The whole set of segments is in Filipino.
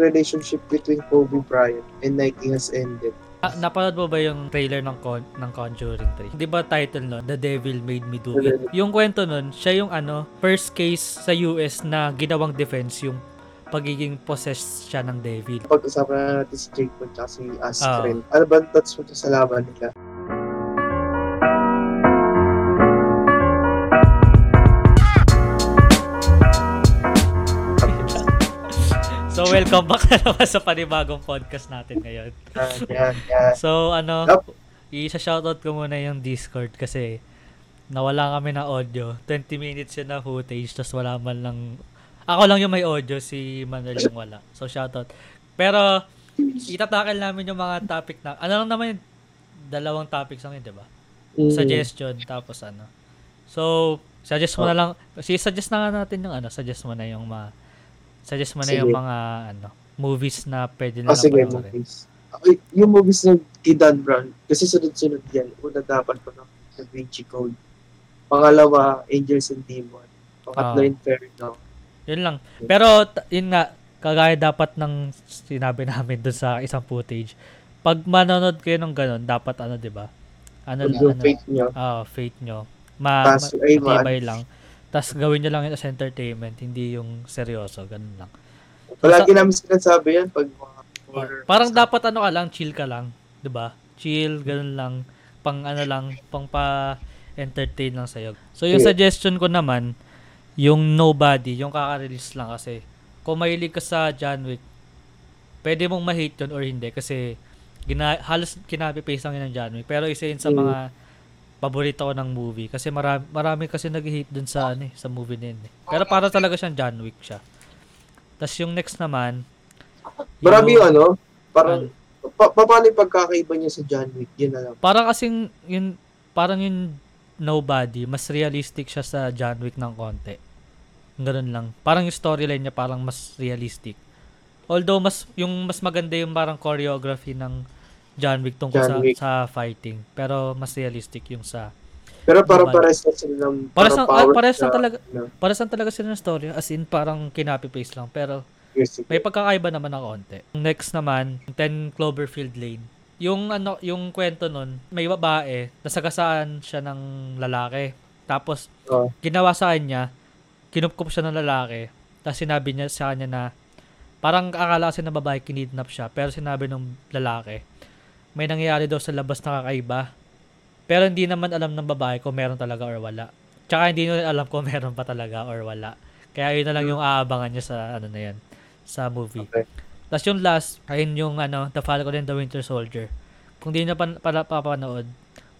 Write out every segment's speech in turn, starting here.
relationship between Kobe Bryant and Nike has ended. Ah, napanood mo ba yung trailer ng Con ng Conjuring 3? 'Di ba title no, The Devil Made Me Do It. Yung kwento nun, siya yung ano, first case sa US na ginawang defense yung pagiging possessed siya ng devil. Pag-usapan na natin si Jake at si Ah. Askren. Ano ba ang thoughts mo sa laban nila? So welcome back na naman sa panibagong podcast natin ngayon. Yan, yan, yan. So ano, i-shoutout ko muna yung Discord kasi nawala kami ng audio. 20 minutes yun na footage tapos wala man lang ako lang yung may audio, si Manuel yung wala. So shoutout. Pero itatakal namin yung mga topic na ano lang naman yung dalawang topics lang yun, 'di ba? Mm. Suggestion tapos ano. So suggest mo na lang, si suggest na nga natin yung ano, suggest mo na yung mga suggest mo na yung Sige. mga ano movies na pwede Oh, na sige, panoorin. movies. Okay, yung movies ng kay Dan Brown, kasi sunod-sunod yan. Una dapat pa ng Da Vinci Code. Pangalawa, Angels and Demon. Pangatlo, Ah. Inferno. Yun lang. Pero, yun nga, kagaya dapat ng sinabi namin dun sa isang footage. Pag manonood kayo ng ganun, dapat ano, di ba? Ano, yung ano, fate nyo. ah, faith nyo. Ma, ay, ma- lang. Tapos gawin nyo lang yun as entertainment, hindi yung seryoso, ganun lang. Palagi namin sinasabi yan pag mga horror. Parang dapat ano ka lang, chill ka lang, 'di ba? Chill, ganun lang, pang ano lang, pang pa entertain lang sa'yo. So yung Yeah. suggestion ko naman, yung Nobody, yung kaka-release lang kasi kung mahilig ka sa John Wick, pwede mong ma-hate yun or hindi kasi gina, halos kinabi-paste lang yun ng John Wick. Pero isa yun sa Mm. mga paborito ko ng movie kasi marami, marami kasi nag-hate dun sa ano eh, sa movie na yun eh. Pero para talaga siyang John Wick siya. Tapos yung next naman, Marami yung ano, parang, Ano? pa, pa, paano yung pagkakaiba niya sa John Wick? Yun na lang. Parang kasing yun parang yung Nobody, mas realistic siya sa John Wick ng konti. Ganun lang. Parang yung storyline niya parang mas realistic. Although mas yung mas maganda yung parang choreography ng John Wick tungkol John sa, Wick. sa fighting. Pero mas realistic yung sa Pero parang Nobody. pares na sila ng Pares lang- ah, power pares na- talaga. na para saan talaga sila ng story as in parang kinapi-paste lang pero music. may pagkakaiba naman ng konti. Next naman, 10 Cloverfield Lane. Yung ano, yung kwento nun, may babae, nasagasaan siya ng lalaki. Tapos Oh. ginawa sa kanya, kinupkup siya ng lalaki. Tapos sinabi niya sa kanya na parang akala kasi ng babae kinidnap siya, pero sinabi ng lalaki, may nangyayari daw sa labas na kakaiba. Pero hindi naman alam ng babae kung meron talaga or wala. Tsaka hindi nila alam kung meron pa talaga or wala. Kaya yun na lang yung aabangan niya sa ano na yan, sa movie. Okay. Tapos yung last, ayun yung ano, The Falcon and the Winter Soldier. Kung di na pa, pala papanood,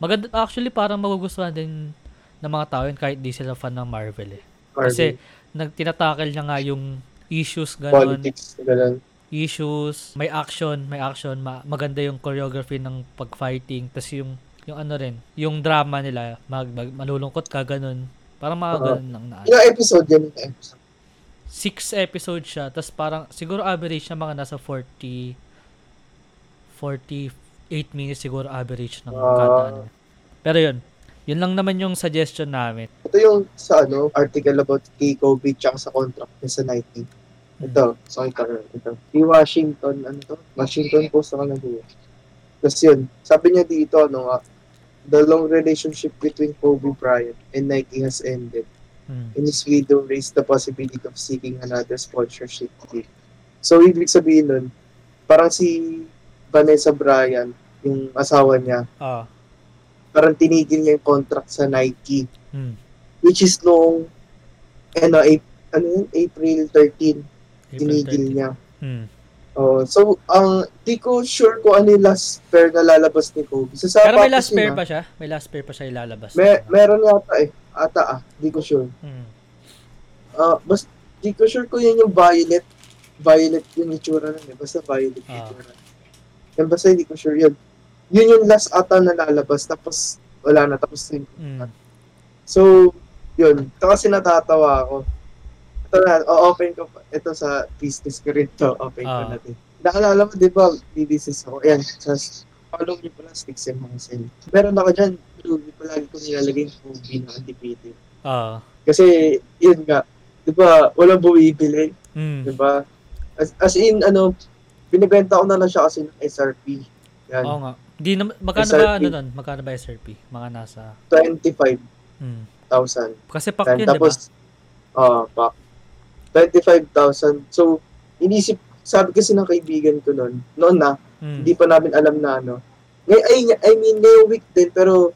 maganda, actually parang magugustuhan din ng mga tao yun kahit di sila fan ng Marvel eh. Kasi nag tinatakal niya nga yung issues ganon, politics, ganun. Issues, may action, may action, ma- maganda yung choreography ng pag-fighting, tas yung yung ano rin, yung drama nila, mag, mag- malulungkot ka ganun. Parang mga Oo. ganun lang na. Ilang episode? Ilang episode? six episodes siya, tas parang siguro average na mga nasa 40 48 minutes siguro average ng Ah. kada ano. Pero yun, yun lang naman yung suggestion namin. Ito yung sa ano, article about kay Kobe tsaka sa contract niya sa Nike. Ito, so ito, ito. Di Washington, ano to? Washington Post na nag Tapos yun, sabi niya dito, ano nga, the long relationship between Kobe Bryant and Nike has ended. Hmm. And his widow raised the possibility of seeking another sponsorship deal. So, ibig sabihin nun, parang si Vanessa Bryant, yung asawa niya, Ah. parang tinigil niya yung contract sa Nike Hmm. which is noong ano, April, ano yun? April 13 30. niya. Hmm. Oh, so ang di ko sure kung ano yung last pair na lalabas ni Kobe. Sa Pero may last pair pa siya? May last pair pa siya ilalabas. May, meron yata eh. Ata ah, di ko sure. Hmm. Ah, bas di ko sure kung yun yung violet. Violet yung itsura nun eh. Basta violet yung Ah. itsura. Yan basta hindi ko sure yun. Yun yung last ata na lalabas. Tapos wala na. Tapos yun. Hmm. So, yun. Kasi natatawa ako. Ito na, o-open ko pa. Ito sa business ko rin to. Open ko Ah. natin. Naalala mo, di ba, business ako. Ayan, sa follow niyo pala, sticks and muscle. Meron ako dyan, movie palagi ko nilalagay yung movie na undefeated. Ah. Kasi, yun nga, di ba, walang bumibili, Hmm. di ba? As, as in, ano, binibenta ko na lang siya kasi ng SRP. Yan, Oo nga. Di na, magkano SRP. ba, ano nun? Magkano ba SRP? Mga nasa, 25,000. hmm. Kasi pak Yan, yun, di ba? tapos, ah, pa. 25,000. So, inisip, sabi kasi ng kaibigan ko noon, noon na, Hmm. hindi pa namin alam na ano. Ngay, ay, I mean, ngayong week din, pero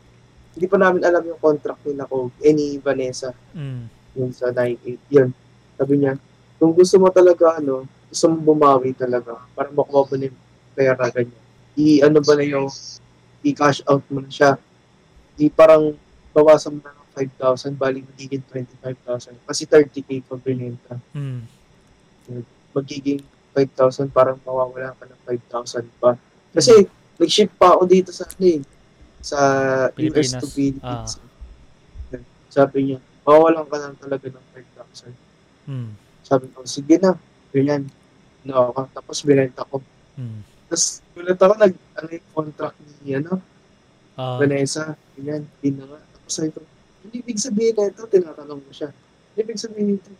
hindi pa namin alam yung contract ni Nako, eh, ni Vanessa, Hmm. yun sa 9-8. Yun. Sabi niya, kung gusto mo talaga, ano, gusto mo bumawi talaga, para makuha mo na yung pera, ganyan. I, ano ba na yung, i-cash out mo na siya. Di parang, bawasan mo na ng 5,000, bali magiging 25,000. Kasi 30k pa binenta. Hmm. Magiging 5,000, parang mawawala ka ng 5,000 pa. Kasi, nag-ship pa ako dito sa, ano eh, sa US to Pilipinas. Philippines. Sabi niya, mawawalan ka lang talaga ng 5,000. Hmm. Sabi ko, sige na, ganyan. No, ako. Tapos binenta ko. Hmm. Tapos gulat ako, nag, ano yung contract ni, ano, Ah, Vanessa, ganyan, din na nga. Tapos sabi ko, hindi ibig sabihin na ito, tinatanong mo siya. Hindi ibig sabihin nito,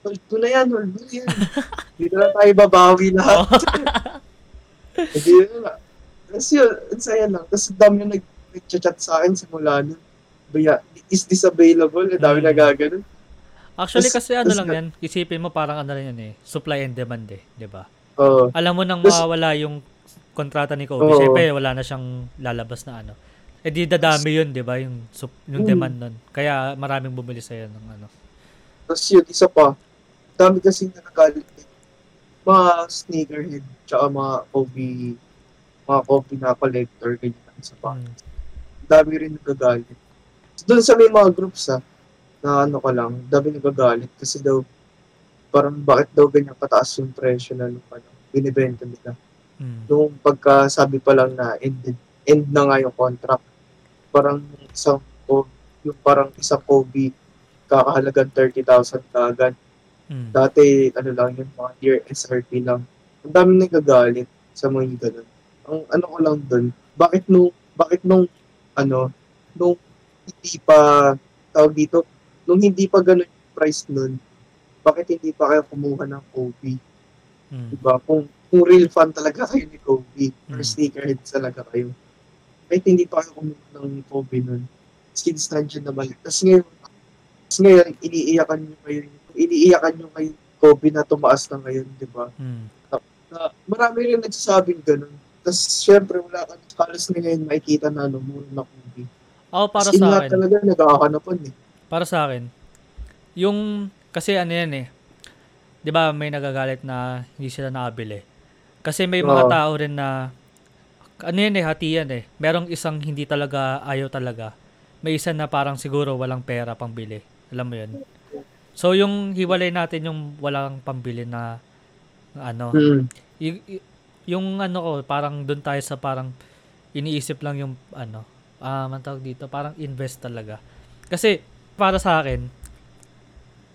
hold ko na yan, hold mo na yan. Hindi na lang tayo babawi lahat. Hindi na nga. Tapos yun, ang saya lang. Tapos dami na nag, nag-chat sa akin simula nun. Baya, is this available? Ang dami Hmm. nagaganon. Actually, tas- kasi ano tas- lang yan, isipin mo parang ano lang yan eh, supply and demand eh, di ba? Oo. Alam mo nang Tas- mawawala yung kontrata ni Kobe, Oo. syempre wala na siyang lalabas na ano. Eh di dadami yun, di ba? Yung, sup- yung Hmm. demand nun. Kaya maraming bumili sa'yo ng ano. Tapos yun, isa pa, dami kasi nagagalit. Mga sneakerhead, tsaka mga Kobe, mga Kobe na collector, ganyan, isa pa. Hmm. Dami rin nagagalit. Doon sa may mga groups ah, na ano ka lang, dami nagagalit kasi daw, parang bakit daw ganyan kataas yung presyo na nung ano, binibenta nila. Hmm. Nung pagka sabi pa lang na end, end na nga yung contract, parang isang, o, yung parang isang Kobe, kakahalagang 30,000 kaagad. Hmm. Dati, ano lang yun, mga year SRP lang. Ang dami nagagalit sa mga ganun. Ang ano ko lang dun, bakit nung, bakit nung, ano, nung hindi pa, tawag dito, nung hindi pa ganun yung price nun, bakit hindi pa kayo kumuha ng Kobe? Hmm. Diba? Kung, kung real fan talaga kayo ni Kobe, or Mm. sneakerhead talaga kayo, kahit hindi pa kayo kumuha ng Kobe nun, skins nandiyan na balik. Tapos ngayon, tapos ngayon, iniiyakan nyo kayo, iniiyakan nyo kay Kobe na tumaas na ngayon, di ba? Hmm. Na, marami rin nagsasabing ganun. Tapos, syempre, wala ka, halos na ngayon makikita na ano, mura na Kobe. Ako para As sa akin, talaga nagkakanapan eh. para sa akin, yung, kasi ano yan eh, di ba may nagagalit na hindi sila nakabili. Kasi may mga Oo. tao rin na, ano yan eh, hati yan eh. Merong isang hindi talaga ayaw talaga. May isa na parang siguro walang pera pang bili. Alam mo yun? So yung hiwalay natin yung walang pambili na, na ano, Hmm. y- y- yung ano ko, parang doon tayo sa parang iniisip lang yung ano, ah, man tawag dito, parang invest talaga. Kasi para sa akin,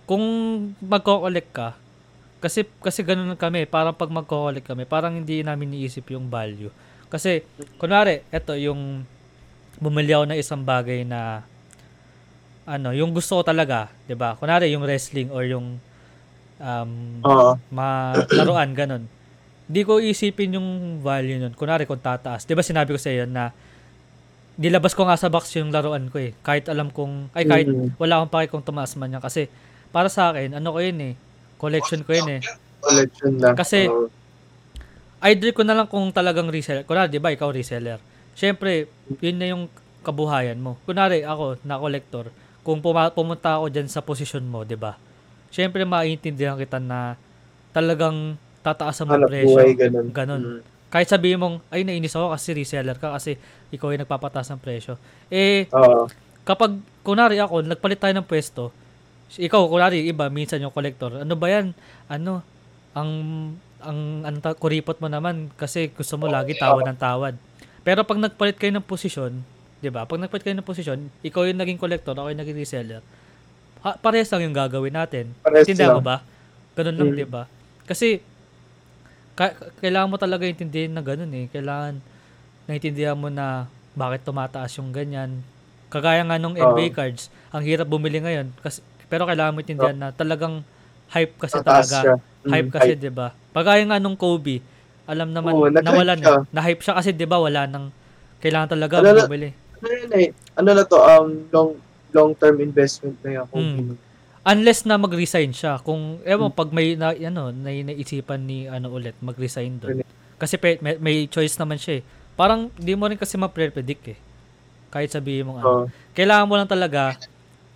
kung magko-collect ka, kasi kasi ganun kami, parang pag magko-collect kami, parang hindi namin iniisip yung value. Kasi kunwari, eto yung bumili ako ng isang bagay na ano, yung gusto ko talaga, 'di ba? Kunwari yung wrestling or yung um, Oo. mga laruan, ganun. Hindi ko isipin yung value nun. Kunwari kung tataas. Di ba sinabi ko sa iyo na nilabas ko nga sa box yung laruan ko eh. Kahit alam kong, ay kahit Mhm. wala akong pake kung tumaas man yan. Kasi para sa akin, ano ko yun eh. Collection ko yun eh. Collection lang. Kasi- Oo. Idol ko na lang kung talagang reseller. Kunwari, di ba, ikaw reseller. Siyempre, yun na yung kabuhayan mo. Kunwari, ako, na collector, kung pumunta ako dyan sa posisyon mo, di ba? Siyempre, maintindihan kita na talagang tataasan mo ang Hanap presyo. buhay, ganun. Ganun. Mm. Kahit sabihin mong, ay, nainis ako kasi reseller ka kasi ikaw ay nagpapataas ng presyo. Eh, Oo. kapag, kunwari ako, nagpalit tayo ng pwesto, ikaw, kunwari, iba, minsan yung collector, ano ba yan? Ano, ang, ang, ang ta- kuripot mo naman kasi gusto mo lagi tawad ng tawad. Pero pag nagpalit kayo ng posisyon, di ba? Pag nagpalit kayo ng posisyon, ikaw yung naging collector, ako yung naging reseller, ha, parehas lang yung gagawin natin. Intindihan mo ba? Ganun lang, Mm. di ba? Kasi, ka- kailangan mo talaga intindihin na ganun eh. Kailangan naintindihan mo na bakit tumataas yung ganyan. Kagaya nga nung Oo. NBA cards, ang hirap bumili ngayon. Kasi, pero kailangan mo intindihan na talagang hype kasi talaga. siya. Hype Mm, kasi, 'di ba? Pagaya nga nung Kobe, alam naman Oo, nawalan siya. eh. Na-hype siya kasi 'di ba wala nang kailangan talaga na- bumili. Ano yun eh, ano na to, um, long, long-term investment na yung Mm. Kobe. Unless na mag-resign siya. Kung ewan Hmm. pag may na ano, na, naisipan ni ano ulit mag-resign doon. Kasi pe, may, may choice naman siya eh. Parang di mo rin kasi ma-predict eh. Kahit sabihin mo ano. Oo. Kailangan mo lang talaga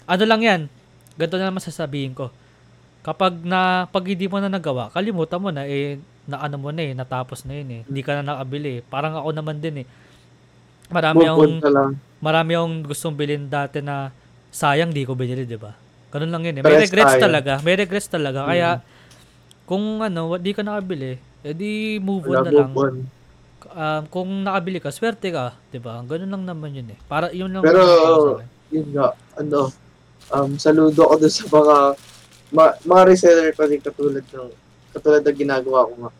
ano lang 'yan. Ganito na naman sasabihin ko. Kapag na pag hindi mo na nagawa, kalimutan mo na eh na ano mo na eh, natapos na yun eh. Hindi ka na nakabili. eh. Parang ako naman din eh. Marami akong marami akong gustong bilhin dati na sayang di ko binili, 'di ba? Ganun lang yun eh. May regrets talaga. May regrets talaga. Mm. Kaya kung ano, di ka nakabili, edi move on Wala, na lang. on. Um, kung nakabili ka, swerte ka, 'di ba? Ganun lang naman yun eh. Para yun lang Pero. Yun nga, ano, um, saludo ako dun sa mga, ma, mga reseller ko din katulad ng, katulad ng ginagawa ko nga.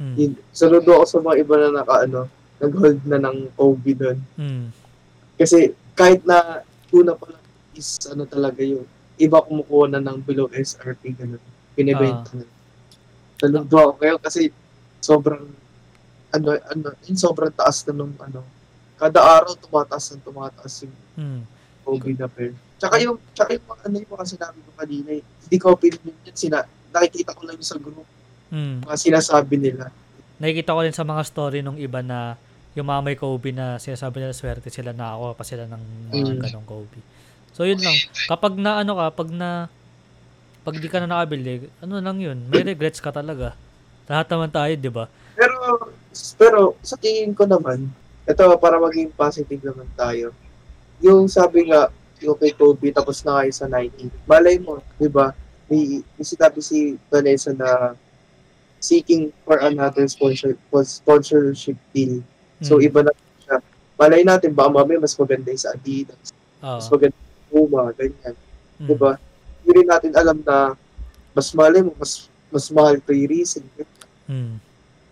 Hmm. Yun, saludo ako sa mga iba na naka, ano, nag-hold na ng Kobe doon. Hmm. Kasi kahit na una pa lang is ano talaga yung iba kumukuha na ng below SRP ganun. Pinibenta na. Saludo ako kayo kasi sobrang ano ano yung sobrang taas na nung ano kada araw tumataas ng tumataas yung Hmm. Kobe na pair. Tsaka yung tsaka yung ano yung mga sinabi ko kanina eh, hindi ko opinion yun sina nakikita ko lang sa group Hmm. mga sinasabi nila. Nakikita ko din sa mga story nung iba na yung mga may Kobe na sinasabi nila swerte sila na ako pa sila ng Mm. ganong Kobe. So yun lang. Kapag na ano ka, pag na pag di ka na nakabili, ano lang yun, may regrets ka talaga. Lahat naman tayo, di ba? Pero, pero sa tingin ko naman, ito para maging positive naman tayo. Yung sabi nga, yung kay Kobe tapos na kayo sa 90. Malay mo, di ba? May, may sinabi si Vanessa na seeking for another sponsor, sponsorship deal. So, Mm. iba na siya. Malay natin, baka mamaya mas maganda yung sa Adidas, Oo. mas maganda yung Puma, ganyan. Mm. Di ba? Hindi rin natin alam na mas malay mo, mas mas mahal pa yung reason. Mm.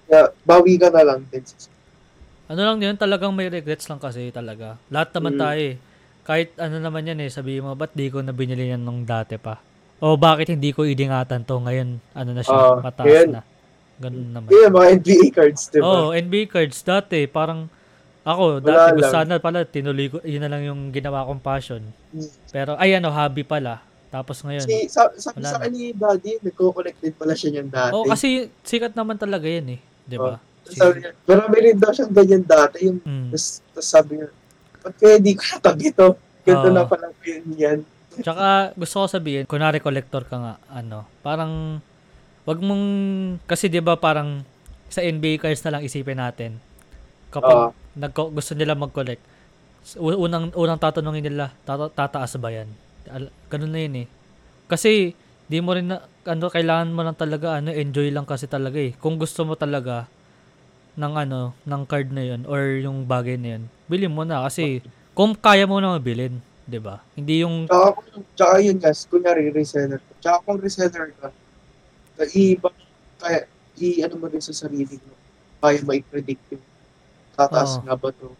Kaya, bawi ka na lang din. Ano lang yun, talagang may regrets lang kasi talaga. Lahat naman Mm. tayo eh. Kahit ano naman yan eh, sabihin mo, ba't di ko na binili yan nung dati pa? O bakit hindi ko idingatan to ngayon? Ano na siya, Ah, mataas ngayon. na. Ganun naman. Kaya mga NBA cards, di ba? Oo, oh, NBA cards dati, parang ako, Wala dati gusto sana pala, tinuloy ko, yun na lang yung ginawa kong passion. Hmm. Pero, ay ano, hobby pala. Tapos ngayon, Si, sa, sabi sa akin ni Daddy, nagko-connect din pala siya niyan dati. oh, kasi sikat naman talaga yan eh. Di ba? Tapos sabi marami rin daw siyang ganyan dati. Yung, Mm. tapos sabi niya, ba't kaya di ko natag ito? Ganito Oo. na pala yun yan. Tsaka gusto ko sabihin, kunwari collector ka nga, ano, parang, wag mong, kasi di ba parang, sa NBA cards na lang isipin natin. Kapag Oo. nagko, gusto nila mag-collect, unang, unang tatanungin nila, tata, tataas ba yan? Ganun na yun eh. Kasi, di mo rin na, ano, kailangan mo lang talaga, ano, enjoy lang kasi talaga eh. Kung gusto mo talaga, ng ano, ng card na yun, or yung bagay na yun, bilhin mo na kasi, kung kaya mo na mabilin, di ba? Hindi yung Tsaka, kung- tsaka yun guys, kunyari reseller ka. Tsaka kung reseller ka, ka- i, kaya, i, ano mo rin sa sarili mo, kaya mai-predict yung tataas Oo. nga ba to?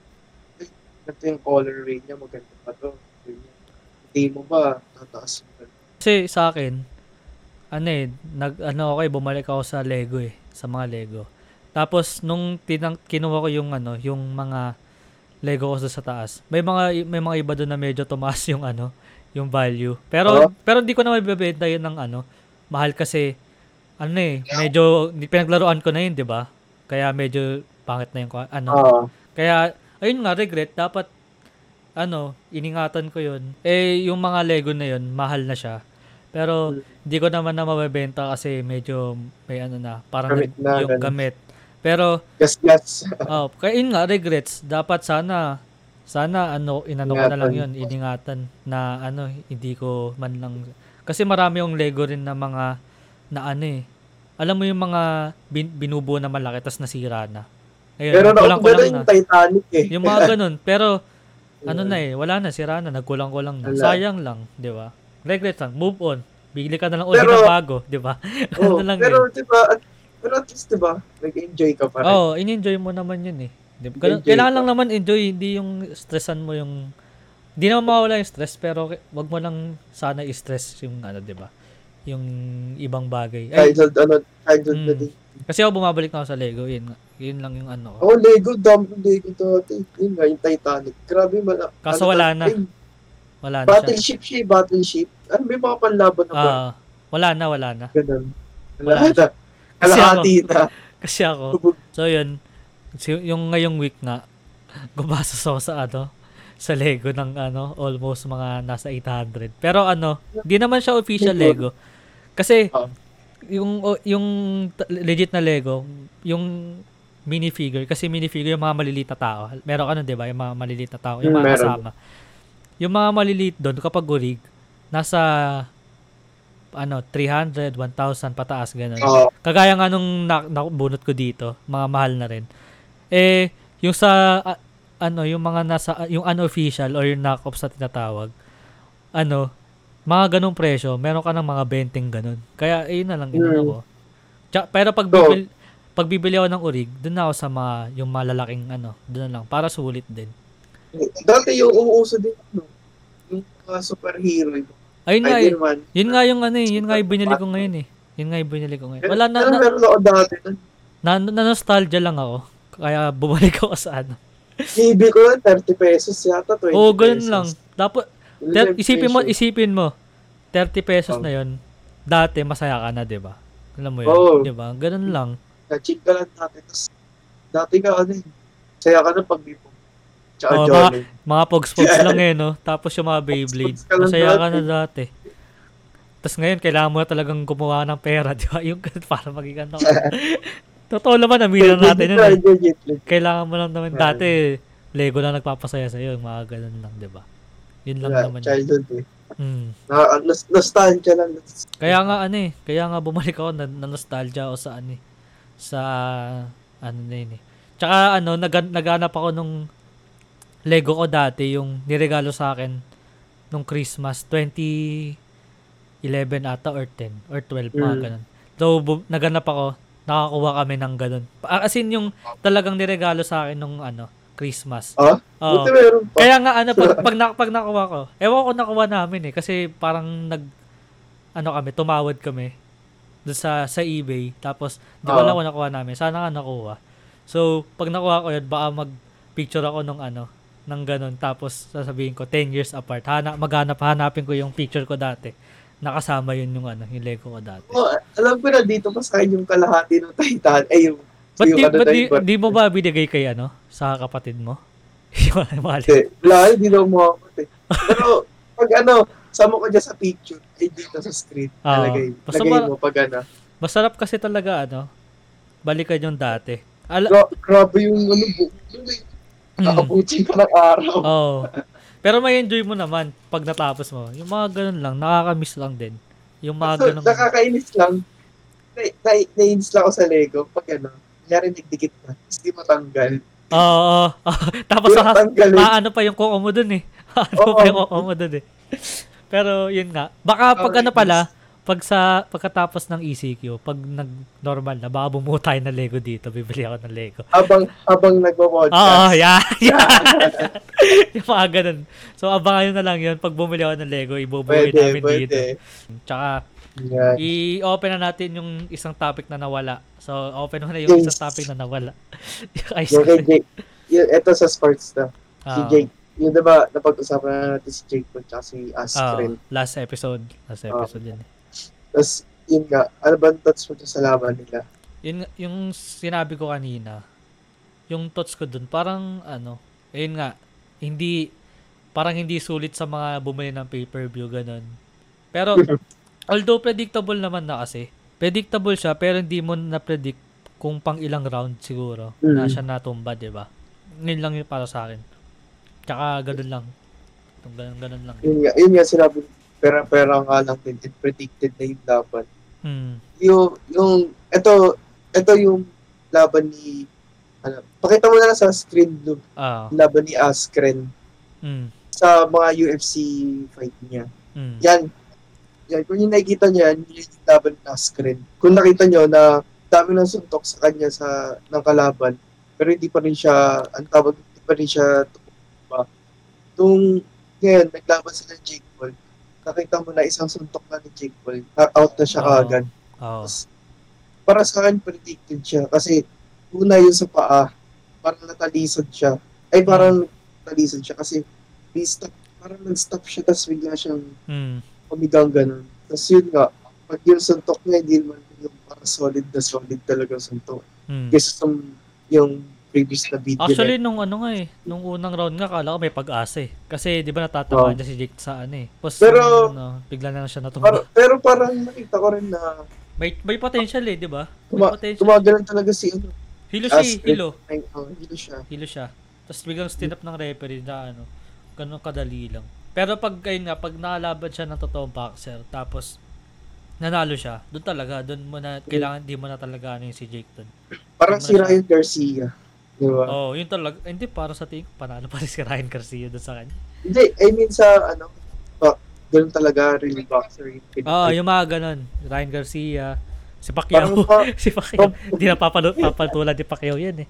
Ay, ganito yung color rate niya, maganda pa to. Ganyan. Hindi mo ba, tataas mo ba? Kasi sa akin, ano eh, nag, ano ako eh, bumalik ako sa Lego eh, sa mga Lego. Tapos, nung tinang, kinuha ko yung ano, yung mga Lego ko sa taas, may mga, may mga iba doon na medyo tumaas yung ano, yung value. Pero, Oo. pero hindi ko na mabibenta yun ng ano, mahal kasi, ano eh, medyo, pinaglaruan ko na yun, di ba? Kaya medyo pangit na yung, ano, Oo. kaya, ayun nga, regret. Dapat, ano, iningatan ko yun. Eh, yung mga Lego na yun, mahal na siya. Pero, Hmm. hindi ko naman na mabebenta kasi medyo may ano na, parang Gamit na, yung ganun. gamit. Pero, Gas, gas. oh, kaya yun nga, regrets. Dapat sana, sana, ano, inano ko na lang yun, Ingatan. iningatan na, ano, hindi ko man lang, kasi marami yung Lego rin na mga, na ano eh, alam mo yung mga bin, binubuo na malaki, tas nasira na. Ayun, Pero kulang-kulang nakumpara na. yung Titanic eh. Yung mga ganun. Pero, ano na eh, wala na, sira na, nagkulang-kulang na. Sayang lang, di ba? Regret lang, move on. Bigli ka na lang ulit ng bago, di ba? Oo, Ano lang pero di ba, at- pero at least di ba, nag-enjoy ka pa rin. Oo, oh, in-enjoy mo naman yun eh. Di ba? Kailangan ka. lang naman enjoy, hindi yung stressan mo yung... Hindi naman mawala yung stress, pero wag mo lang sana i-stress yung ano, di ba? yung ibang bagay. Ay, Childhood, ano, childhood na Mm. din. kasi ako bumabalik na ako sa Lego, yun, yun lang yung ano. Oh, Lego, dami ng Lego dati. Yun nga, yung Titanic. Grabe, mala. Kaso ano wala na. eh, Wala na siya. Battleship siya, eh, battleship. Ano yung mga panlaban na ba? Ah, wala na, wala na. Ganun. wala Wala na. Kasi Kalahati na. Kasi ako, so yun, yung ngayong week nga, gumastos ako sa ano, sa Lego ng ano, almost mga nasa 800. Pero ano, di naman siya official Lego. Kasi, Ah. yung, yung legit na Lego, yung minifigure, kasi minifigure yung mga maliliit na tao. Meron ka nun, di ba? Yung mga maliliit na tao, yung Mm, mga kasama. Yung mga maliliit doon, kapag gurig, nasa ano, 300, 1,000 pataas, ganun. Oo. Kagaya nga nung na, nakubunot ko dito, mga mahal na rin. Eh, yung sa, a- ano, yung mga nasa, yung unofficial or yung knock-off sa tinatawag, ano, mga ganong presyo, meron ka ng mga benting ganun. Kaya, eh, yun na lang, inano Mm. ko. Tsaka, pero pag So, bibili, pag bibili ako ng urig, dun na ako sa mga, yung malalaking, ano, dun na lang, para sulit din. Dati yung umuuso din, ano, yung mga superhero. Yung Ayun nga, eh. Yun nga yung ano eh, yun nga yung binili ko ngayon eh. Yun nga yung binili ko ngayon. Wala na, na, na, na nostalgia lang ako. Kaya bumalik ako sa ano. Bibili ko lang 30 pesos yata, 20 Oo, ganun pesos. lang. Dapat, ter- 11 isipin mo, isipin mo, 30 pesos Oh. na yon dati masaya ka na, di ba? Alam mo yun, Oo. di ba? Ganun lang. Na-cheat ka lang dati. Tapos, dati ka ano eh. Saya ka na pag mo. Tsaka Oo, Johnny. Mga pogs-pogs lang eh, no? Tapos yung mga Beyblade. Masaya ka na dati. Tapos ngayon, kailangan mo na talagang gumawa ng pera, di ba? Yung para maging ano. Totoo naman, aminin na natin yun. eh. Kailangan mo lang naman, Yeah. dati, Lego lang nagpapasaya sa'yo, yung mga ganun lang, di ba? Yun lang Wala, naman. yun. Childhood eh. Mm. Na, nos- nostalgia lang. Kaya nga ano eh, kaya nga bumalik ako na, na nostalgia ako sa ano eh, sa ano na yun eh. Tsaka ano, nag, naghanap ako nung Lego ko dati, yung niregalo sa akin nung Christmas 2011 ata or 10 or 12 mga Mm. ganun. So bu- naganap ako, nakakuha kami ng ganun. As in yung talagang niregalo sa akin nung ano, Christmas. Ah? Oo. Buti meron pa. Kaya nga ano pag pag, na, pag nakuha ko. Ewan ko nakuha namin eh kasi parang nag ano kami, tumawad kami doon sa sa eBay. Tapos di ko Oo. alam kung nakuha namin. Sana nga nakuha. So, pag nakuha ko yun, baka mag-picture ako nung ano, ng ganun. Tapos sasabihin ko 10 years apart. Hana, maghanap hanapin ko yung picture ko dati. Nakasama yun yung ano, yung Lego ko dati. Oh, alam ko na dito pa sa akin yung kalahati ng Titan. Ay, yung Ba't yung di, ano ba't di, di mo ba binigay kay ano, sa kapatid mo? yung. Hindi. Wala, hindi na umakot eh. Pero, pag ano, sama ko dyan sa picture, ay dito sa screen. Oo. Nalagay. Basta Lagay mo pag ano. Masarap kasi talaga ano, balikan yung dati. Ala, Gra- grabe yung ano, bu- mm, nakabutin ka ng araw. Oo. Pero may enjoy mo naman pag natapos mo. Yung mga ganun lang, nakaka-miss lang din. Yung mga So, ganun. nakakainis lang. Na, na, nainis lang ako sa Lego pag ano, kunyari nagdikit na, tapos di matanggal. Oo. oo. Tapos Di sa matanggalin. ah, ano pa yung kuko mo dun eh. ano Oo. pa yung kuko mo dun eh. Pero yun nga. Baka pag ano pala, pag sa pagkatapos ng ECQ, pag nag-normal na, baka bumuo tayo ng Lego dito. Bibili ako ng Lego. Habang, habang nagpo-podcast. Oo, yeah. yeah. yung mga ganun. So, abangan nyo na lang yun. Pag bumili ako ng Lego, pwede, namin pwede. dito. Tsaka, Yan. i-open na natin yung isang topic na nawala. So, open na yung isang topic na nawala. yung ice cream. Jake. Yung, ito sa sports na. Si Ah, Jake. Yung diba, napag-usapan na natin si Jake po tsaka si ah, Askren. last episode. Last episode yun. eh. Tapos, yun nga, ano ba ang thoughts mo sa laban nila? Yun, yung sinabi ko kanina, yung thoughts ko dun, parang ano, ayun nga, hindi, parang hindi sulit sa mga bumili ng pay-per-view, ganun. Pero, although predictable naman na kasi, predictable siya, pero hindi mo na-predict kung pang ilang round siguro na Mm. siya natumba, di ba? Ngayon lang yun para sa akin. Tsaka ganun lang. Ganun, ganun lang. Yun nga, yun nga sinabi, pera-pera nga lang din, and predicted na yung laban. Mm. Yung, yung, ito, ito yung laban ni, ano, pakita mo na lang sa screen yung Ah. laban ni Askren Mm. sa mga UFC fight niya. Mm. Yan. Yan. Kung yung nakikita niya, yun yung laban ni Askren. Kung nakita niyo na dami ng suntok sa kanya sa ng kalaban, pero hindi pa rin siya, ang tawag, hindi pa rin siya tumumba. Nung ngayon, naglaban sila Jake nakita mo na isang suntok na ni Jake Paul, knockout na siya Oo. kaagad. Oo. Para sa akin, predicted siya. Kasi, una yun sa paa, parang natalisod siya. Ay, parang natalisod siya kasi, stop, parang nag-stop siya, tapos bigla siyang Mm. umigang ganun. Tapos yun nga, pag yung suntok niya, hindi naman yung parang solid na solid talaga suntok. Mm. Kesa sa yung previous na video Actually, niya. nung ano nga eh, nung unang round nga, kala ko may pag-asa eh. Kasi, di ba natatamaan niya si Jake sa ano eh. Tapos, Pero- ano, bigla na lang siya Par- natumba. pero parang nakita ko rin na May, may potential eh, di ba? May tuma- potential. tumagalan talaga si ano. Hilo siya eh, hilo. Ay, oh, hindi siya. Hilo siya. Tapos biglang stinap ng referee na ano, ganun kadali lang. Pero pag ayun nga, pag nakalaban siya ng totoong boxer, tapos nanalo siya, doon talaga, doon mo na, kailangan, di mo na talaga ano yung si Jake doon. Parang si Ryan Garcia. Di ba? Oo, oh, yun talaga. Hindi, para sa tingin, ko, panalo pa rin si Ryan Garcia doon sa kanya. Hindi, I mean sa ano, pa, ganun talaga, really boxer. Oo, oh, pinag- yung mga ganun. Ryan Garcia, si Pacquiao. pa, si Pacquiao. Hindi na papalo, papatulan ni Pacquiao yan eh.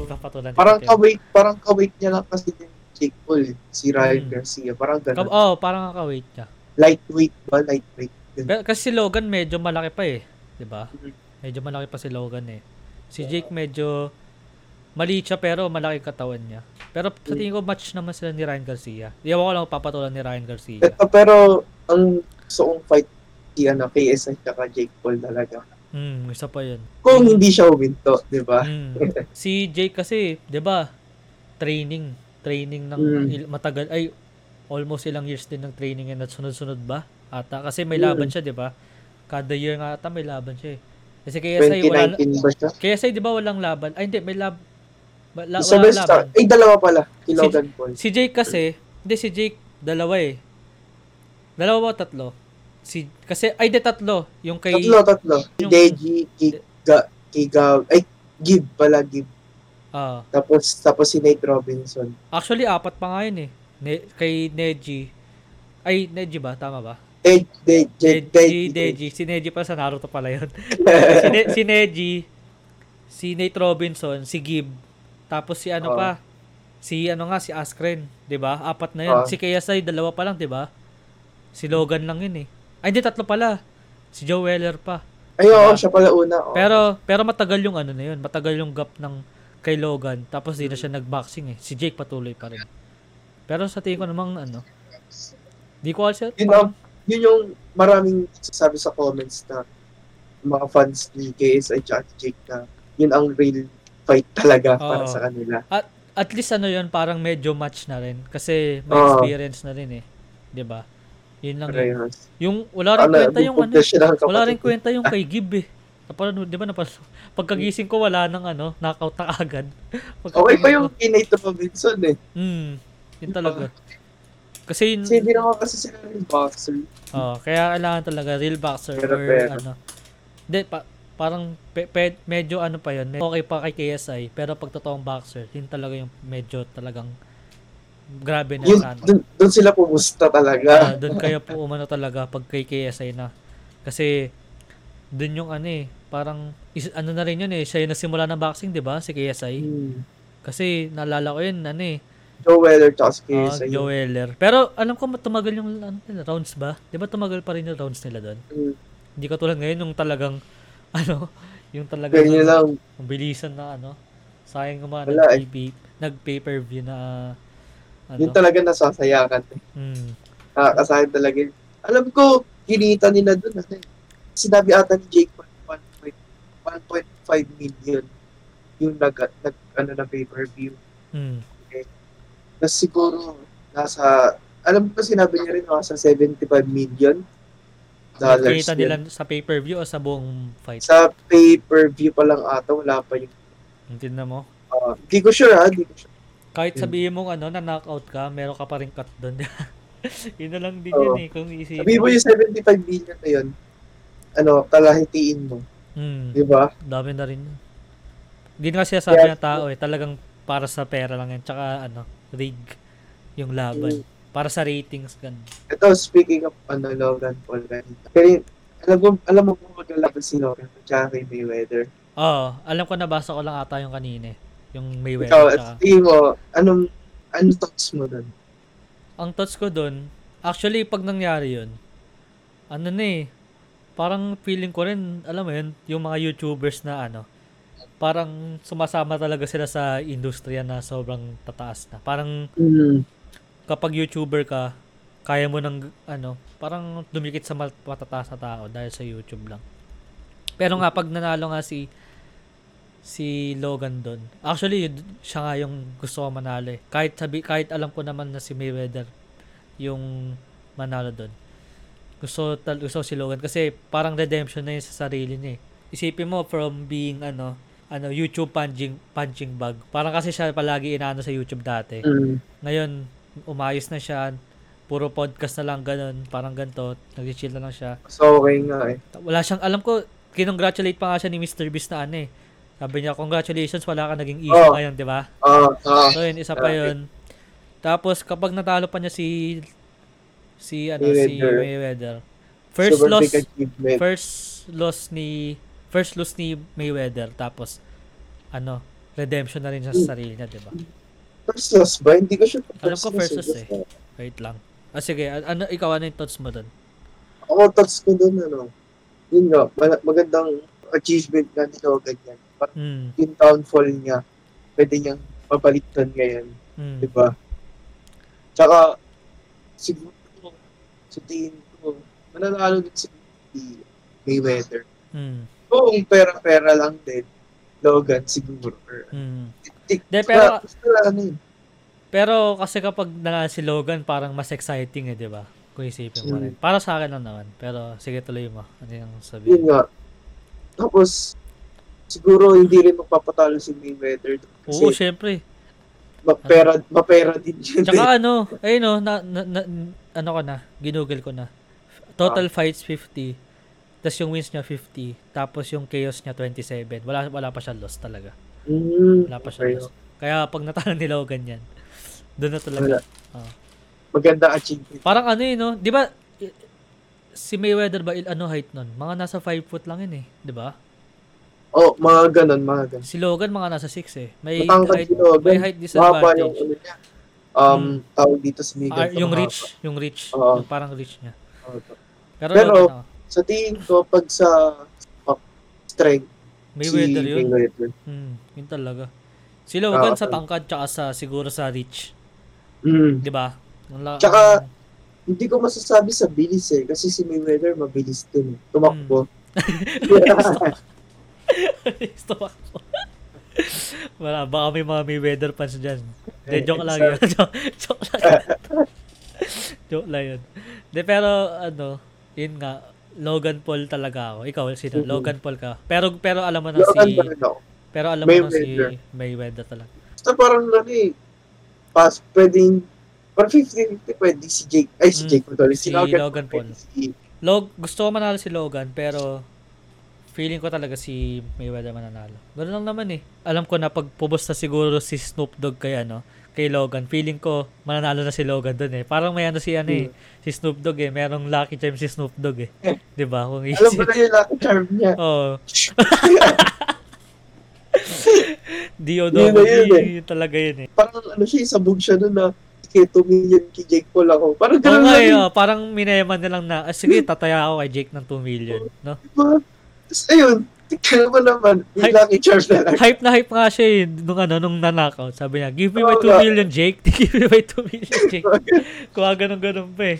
Papatulan parang kawait, parang kawait niya lang kasi yung Jake Paul, eh, si Ryan Hmm. Garcia. Parang ganun. oh, parang kakawait niya. Lightweight ba? Lightweight. Ganun. Pero, kasi si Logan medyo malaki pa eh. 'Di ba? Mhm. Medyo malaki pa si Logan eh. Si Jake medyo maliit siya pero malaki katawan niya. Pero sa tingin ko match naman sila ni Ryan Garcia. Di ako lang papatulan ni Ryan Garcia. Ito, pero ang gusto kong fight si ano, KSI at Jake Paul talaga. Hmm, isa pa 'yun. Kung hindi siya uminto, di ba? Hmm. Si Jake kasi, 'di ba? Training, training ng Mm. il- matagal ay almost ilang years din ng training yan at sunod-sunod ba? Ata kasi may Mm. laban siya, 'di ba? Kada year nga ata may laban siya eh. Kasi KSI wala 2019 ba siya? KSI 'di ba walang laban? Ay hindi, may lab ba, la, Isa wala laban. Ay, dalawa pala. Si Logan Paul. Si Jake kasi, hindi si Jake dalawa eh. Dalawa ba o tatlo? Si kasi ay di tatlo, yung kay Tatlo, tatlo. Si yung- Deji, Kiga, Kiga, ay, Gib pala, Gib. ah, Tapos, tapos si Nate Robinson. actually apat pa nga yun eh. Ne, kay Neji. Ay, Neji ba? Tama ba? Dej, Dej, Dej, Neji, Dej. Neji. Si Neji pa sa Naruto pala yun. si, ne, si Neji, si Nate Robinson, si Gib, tapos si ano Oo. pa, si ano nga, si Askren, 'di ba? Apat na 'yun. Oo. Si KSI dalawa pa lang, 'di ba? Si Logan lang 'yun eh. Ay, hindi tatlo pala. Si Joe Weller pa. Ay, oo, Diba? siya pala una. oo. Pero pero matagal yung ano na 'yun, matagal yung gap ng kay Logan tapos di na siya nag-boxing eh. Si Jake patuloy pa rin. Pero sa tingin ko namang ano, di ko alam yun, ang, yun yung maraming sasabi sa comments na mga fans ni KSI at Jake na yun ang real fight talaga para Oo. sa kanila. at least ano yun, parang medyo match na rin. Kasi may Oo. experience na rin eh. 'Di ba? Yun lang yun. Parehas. Yung, wala rin Ano, kwenta yung ano. Wala rin kwenta yung kay Gib eh. Napanood, di ba napanood? Pagkagising ko wala nang ano, knockout na agad. Okay pa yung kay Nate Robinson eh. Hmm, yun talaga. Kasi yun, Kasi hindi naman kasi sila yung boxer. oh, kaya kailangan talaga real boxer Pero, or pero. ano. Hindi, pa, parang pe, pe- medyo ano pa med- okay pa kay KSI, pero pag totoong boxer, yun talaga yung medyo talagang grabe na Yun, dun, dun sila pumusta talaga. Ah, doon kaya po umano talaga pag kay KSI na. Kasi doon yung ano eh, parang is, ano na rin yun eh, siya yung nagsimula ng boxing, 'di ba? Si KSI. Hmm. Kasi naalala ko yun, ano eh, Joe Weller tsaka si ah, KSI. Joe Weller. Pero alam ko tumagal yung ano, rounds ba? 'Di ba tumagal pa rin yung rounds nila doon? Hmm. Hindi ka tulad ngayon yung talagang ano, yung talagang Ganyan lang. ang bilisan na ano. Sayang nga Wala eh. nag, nag pay-per-view na ano. Yun talaga nasasayakan. Eh. mm, Nakakasayan talaga. Alam ko, kinita nila dun. Ano, sinabi ata ni Jake Paul, 1.5 million yung nag, nag ano na pay-per-view. mm, Tapos siguro, nasa, alam ko sinabi niya rin, nasa 75 million dollars. Kita nila sa pay-per-view o sa buong fight? Sa pay-per-view pa lang ata, wala pa yung, Tingnan mo. ah, hindi ko sure ha, hindi ko sure. Kahit Yun. sabihin mong ano, na knockout ka, meron ka pa rin cut doon. yun na lang din Oo. yun eh, kung isipin. Sabi mo yung 75 million na yun, ano, kalahitiin mo, Hmm, di ba? dami na rin. Hindi nga siya sabi Yeah. ng tao eh, talagang para sa pera lang yan. Tsaka ano, rig yung laban. Para sa ratings, gan. Ito, speaking of ano, Logan Paul. Pero, alam mo, alam mo kung maglalaban si Logan at saka kay Mayweather. Oo, alam ko nabasa ko lang ata yung kanina eh. Yung Mayweather Ikaw, at tingin mo, anong, anong thoughts mo dun? Ang thoughts ko doon, Actually, pag nangyari yun, ano na eh, parang feeling ko rin, alam mo yun, yung mga YouTubers na ano, parang sumasama talaga sila sa industriya na sobrang tataas na. Parang Mm. Kapag YouTuber ka, kaya mo ng ano, parang dumikit sa mat- matataas na tao dahil sa YouTube lang. Pero nga pag nanalo nga si si Logan doon. Actually, siya nga yung gusto ko manalo eh. Kahit sabi kahit alam ko naman na si Mayweather yung manalo doon. Gusto tal gusto si Logan kasi parang redemption na yun sa sarili niya eh. Isipin mo from being ano ano YouTube punching punching bag. Parang kasi siya palagi inaano sa YouTube dati. Mm. Ngayon, umayos na siya. Puro podcast na lang ganun. Parang ganito. Nag-chill na lang siya. So, okay nga eh. Wala siyang, alam ko, kinongratulate pa nga siya ni Mr. Beast na ano eh. Sabi niya, congratulations, wala ka naging issue Oh. ngayon, di ba? Ah, ah. So yun, isa pa yun. Tapos, kapag natalo pa niya si, si, ano, si Mayweather. Mayweather. First super loss, first loss ni, first loss ni Mayweather. Tapos, ano, redemption na rin siya sa sarili niya, di ba? First loss ba? Hindi ko sure. Alam ko first loss eh. Wait lang. Ah, sige. An- Ano, ikaw, ano yung thoughts mo doon? Ako, thoughts ko dun, ano. Yun nga, ma- magandang achievement nga ni Logan yan. Parang Hmm. yung downfall niya, pwede niyang mabaliktad ngayon. Hmm. Di ba? Tsaka, siguro, sa tingin ko, mananalo din si Mayweather. Hmm. Oo, kung pera-pera lang din, Logan siguro. Or, Hmm. De, pero- ano yun. Pero kasi kapag na si Logan, parang mas exciting eh, di ba? Kung isipin mo Hmm. rin. Para sa akin lang naman. Pero sige tuloy mo. Ano yung Yun sabihin? nga. Tapos, siguro hindi rin magpapatalo si Mayweather. Oo, Kasi syempre. mapera, mapera din yun. Tsaka ano, ayun no, na, na, na, ano ko na, ginugol ko na. Total Ah. fights 50. Tapos yung wins niya 50. Tapos yung chaos niya 27. Wala wala pa siya loss talaga. Mm, Wala pa siya okay. Kaya pag natalo ni Logan yan, doon na Wala. talaga. Oo. Maganda achievement. Parang ano eh, no? Di ba, si Mayweather ba, il- ano height nun? Mga nasa 5 foot lang yun eh. Di ba? Oh, mga ganon, mga ganon. Si Logan mga nasa 6 eh. May Matangkad height, si Logan. may height Mahaba yung disadvantage. ano niya. Um, tawag dito sa Miguel. Ah, yung reach, yung reach, Oo. yung parang reach niya. Pero, Pero, Logan, ako, Sa tingin ko, pag sa uh, strength, Mayweather si yun. Mayweather. Hmm, yun talaga. Si Logan Ah, sa tangkad tsaka sa siguro sa reach, Mm. 'di ba? La- Tsaka, Hindi ko masasabi sa bilis eh. Kasi si Mayweather mabilis din. eh. Tumakbo. Gusto ko. Wala, baka may mga Mayweather fans dyan. De, Eh, joke lang yun. joke, joke lang yun. joke lang yun. De, pero ano, yun nga, Logan Paul talaga ako. Ikaw, sino? Mhm. Logan Paul ka. Pero pero alam mo na Logan si pero alam mo na si Mayweather. Talaga. Basta parang ano eh. Pas, pwedeng, parang 50-50 pwede si Jake. Ay, si Mm, Jake. Sorry, si si Logan, Logan Paul. Si, Log, gusto ko manalo si Logan pero feeling ko talaga si Mayweather mananalo. Ganoon lang naman eh. Alam ko na pag pubusta siguro si Snoop Dogg kay ano, kay Logan, feeling ko mananalo na si Logan doon eh. Parang may ano si ano eh, si Snoop Dogg eh, merong lucky charm si Snoop Dogg eh. 'Di ba? Kung alam easy. mo na yung lucky charm niya. Oh, Dog, yun eh. yun talaga yun eh. Parang ano siya, sabog siya nun na kay 2 million kay Jake Paul ako. Parang Oo ganun nga lang eh, oh, parang mineman na lang na, ah, sige, tataya ako kay Jake ng 2 million, no? Diba? Tapos ayun, tignan mo naman, lucky charm na lang. hype na hype nga siya eh, nung ano, nung nanakaw. Sabi niya, give me my Oo 2 nga. million, Jake. give me my 2 million, Jake. Kuha ganun-ganun pa eh.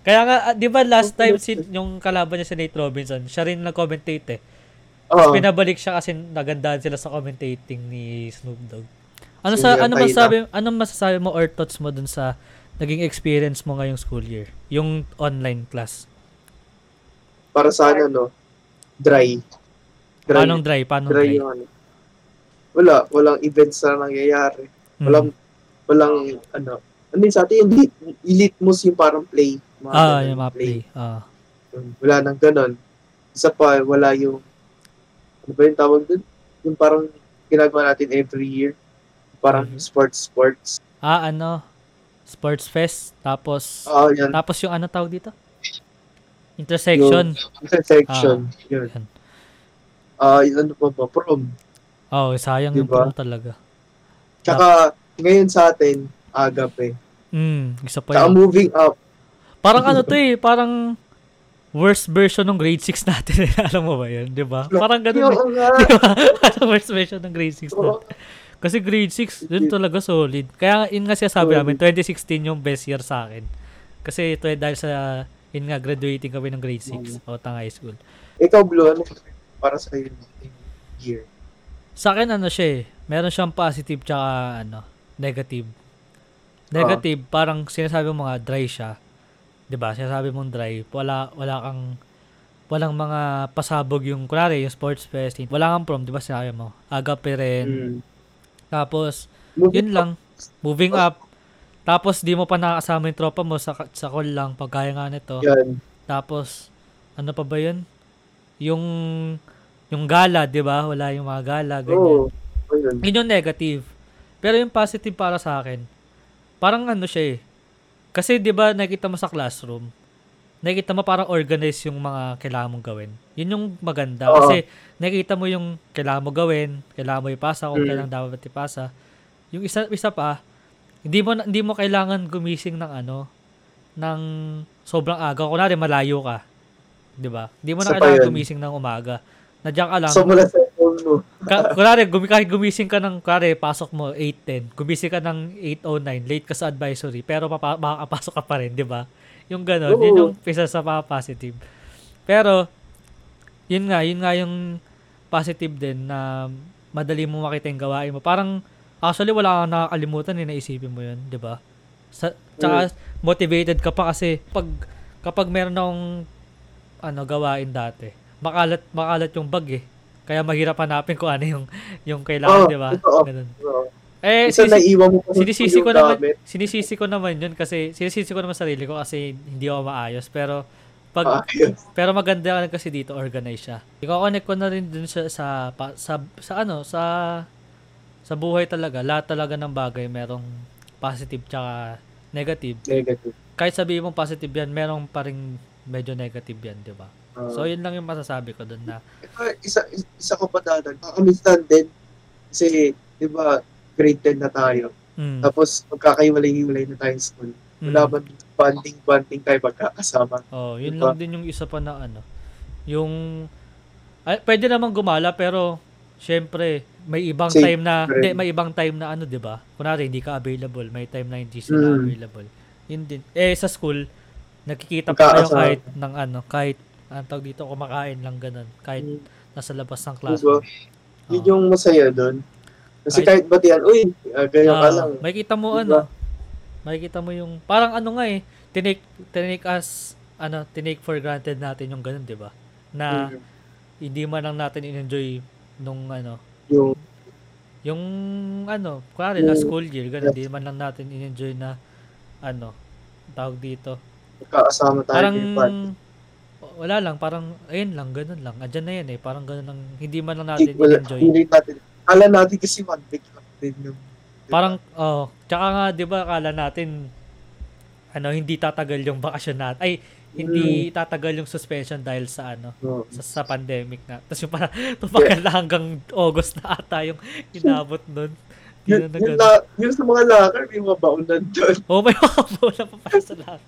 Kaya nga, ah, di ba last time si, yung kalaban niya si Nate Robinson, siya rin nag-commentate eh. Oo. Pinabalik siya kasi nagandaan sila sa commentating ni Snoop Dogg. Ano sa ano masasabi anong masasabi mo or thoughts mo dun sa naging experience mo ngayong school year? Yung online class. Para sa ano, no? Dry. Dry. Paano dry? Paano dry dry? yung ano. Wala, walang events na nangyayari. Hmm. Walang, walang, ano, ano yun sa atin, yung elite, elite moves yung parang play. Mga Ah, ganun, yung mga play. Ah. Yun, Wala nang ganon. Isa pa, wala yung, ano ba yung tawag dun? Yung parang ginagawa natin every year. Parang Mhm. sports, sports. Ah, ano? Sports Fest. Tapos, Ah, yan. tapos yung ano tawag dito? Intersection. Intersection. yun. Yan. Ah, yung ano pa ba? Prom. Oh, sayang yung Diba? prom talaga. Tsaka, ngayon sa atin, agape. Hmm, isa pa Tsaka yun. moving up. Parang ano to eh, parang worst version ng grade 6 natin. eh. Alam mo ba yun? Di ba? Parang ganun eh. Oo nga. Di ba? Parang worst version ng grade 6 Oo. natin. Kasi grade 6, dun talaga solid. Kaya yun nga siya sabi namin, 2016 yung best year sa akin. Kasi ito eh, dahil sa, yun nga, graduating kami ng grade 6 o tang high school. Ikaw, Blue, ano para sa yung year? Sa akin ano siya eh, meron siyang positive tsaka ano, negative. Negative, parang sinasabi mo nga dry siya. 'Di ba? Sinasabi mong dry, wala wala kang walang mga pasabog yung kunwari yung sports fest. Wala kang prom, 'di ba? Sinabi mo. Agape rin. Mm. Tapos Movie yun lang, moving up. Tapos di mo pa nakakasama yung tropa mo sa sa call lang pagkaya nga nito. Yan. Tapos ano pa ba yun? Yung yung gala, 'di ba? Wala yung mga gala, ganyan. Oo. Oh, yun. Yun yung negative. Pero yung positive para sa akin, parang ano siya eh. Kasi 'di ba nakita mo sa classroom, nakita mo parang organized yung mga kailangan mong gawin. Yun yung maganda. Oo. Kasi nakita mo yung kailangan mo gawin, kailangan mo ipasa kung Mm. kailangan dapat ipasa. Yung isa isa pa, hindi mo hindi mo kailangan gumising ng ano ng sobrang aga. Kunwari malayo ka. 'Di ba? Hindi mo na pa kailangan gumising ng umaga. Nandiyan ka lang. So, mula sa phone mo. Ka- kunwari, gumi, kahit gumising ka ng, kunwari, pasok mo 8.10, gumising ka ng 8.09, late ka sa advisory, pero papa, makakapasok ka pa rin, di ba? Yung gano'n, yun yung isa sa mga positive. Pero, yun nga, yun nga yung positive din na madali mo makita yung gawain mo. Parang, actually, wala kang nakakalimutan, eh, naisipin mo yun, di ba? Sa, tsaka, motivated ka pa kasi pag, kapag meron akong ano, gawain dati, makalat, makalat yung bag eh. Kaya mahirap hanapin kung ano yung, yung kailangan, Oo, di ba? Ganun. Oo. Eh, Isa sisi- mo sinisisi ko naman, gamit. sinisisi ko naman yun kasi, sinisisi ko naman sarili ko kasi hindi ako maayos. Pero, pag, Ah, yun. pero maganda kasi dito, organize siya. Iko-connect ko na rin dun sa, sa, pa- sa, sa ano, sa, sa buhay talaga. Lahat talaga ng bagay merong positive tsaka negative. Negative. Kahit sabihin mong positive yan, merong pa rin medyo negative yan, di ba? Ah. So, yun lang yung masasabi ko dun na, Ito, isa, isa ko pa dadag. Nakakamistand din. Kasi, di ba, grade 10 na tayo. mm, Tapos, magkakaiwalay-hiwalay na tayo sa school. mm. Wala man bonding-bonding tayo magkakasama. Oh, yun Diba? lang din yung isa pa na ano. Yung ay, pwede namang gumala pero syempre may ibang Safe time na hindi, may ibang time na ano, 'di ba? Kunwari hindi ka available, may time na hindi sila Mm. available. Yun din. Eh sa school nakikita pa kayo kahit ng ano, kahit ang tawag dito kumakain lang ganun, kahit Mm. nasa labas ng Diba? classroom. Yun yung masaya doon. Kasi Kahit- kahit batian, uy, uh, ganyan ka Ah, lang. makikita mo Diba? ano, makikita mo yung parang ano nga eh, tinake tinake as ano, tinake for granted natin yung ganun, 'di ba? Na Mm. hindi man lang natin in-enjoy nung ano, Yung, yung ano, kunwari na Yung- school year, ganun, hindi man lang natin in-enjoy na ano, tawag dito. Magkakasama tayo Parang Pat. wala lang, parang ayun lang, ganun lang. Andyan na yan eh, parang ganun lang, hindi man lang natin Wala, in-enjoy. hindi natin. Kala natin kasi one week lang din yung diba? Parang, oh, tsaka nga, di ba, akala natin, ano, hindi tatagal yung bakasyon natin. Ay, hindi tatagal yung suspension dahil sa ano, No. sa, sa pandemic na. Tapos yung parang, tumagal na hanggang August na ata yung inabot nun. Yun, na yun, na, sa mga locker, may mga baunan doon. Oh, may mga bola pa para sa lahat.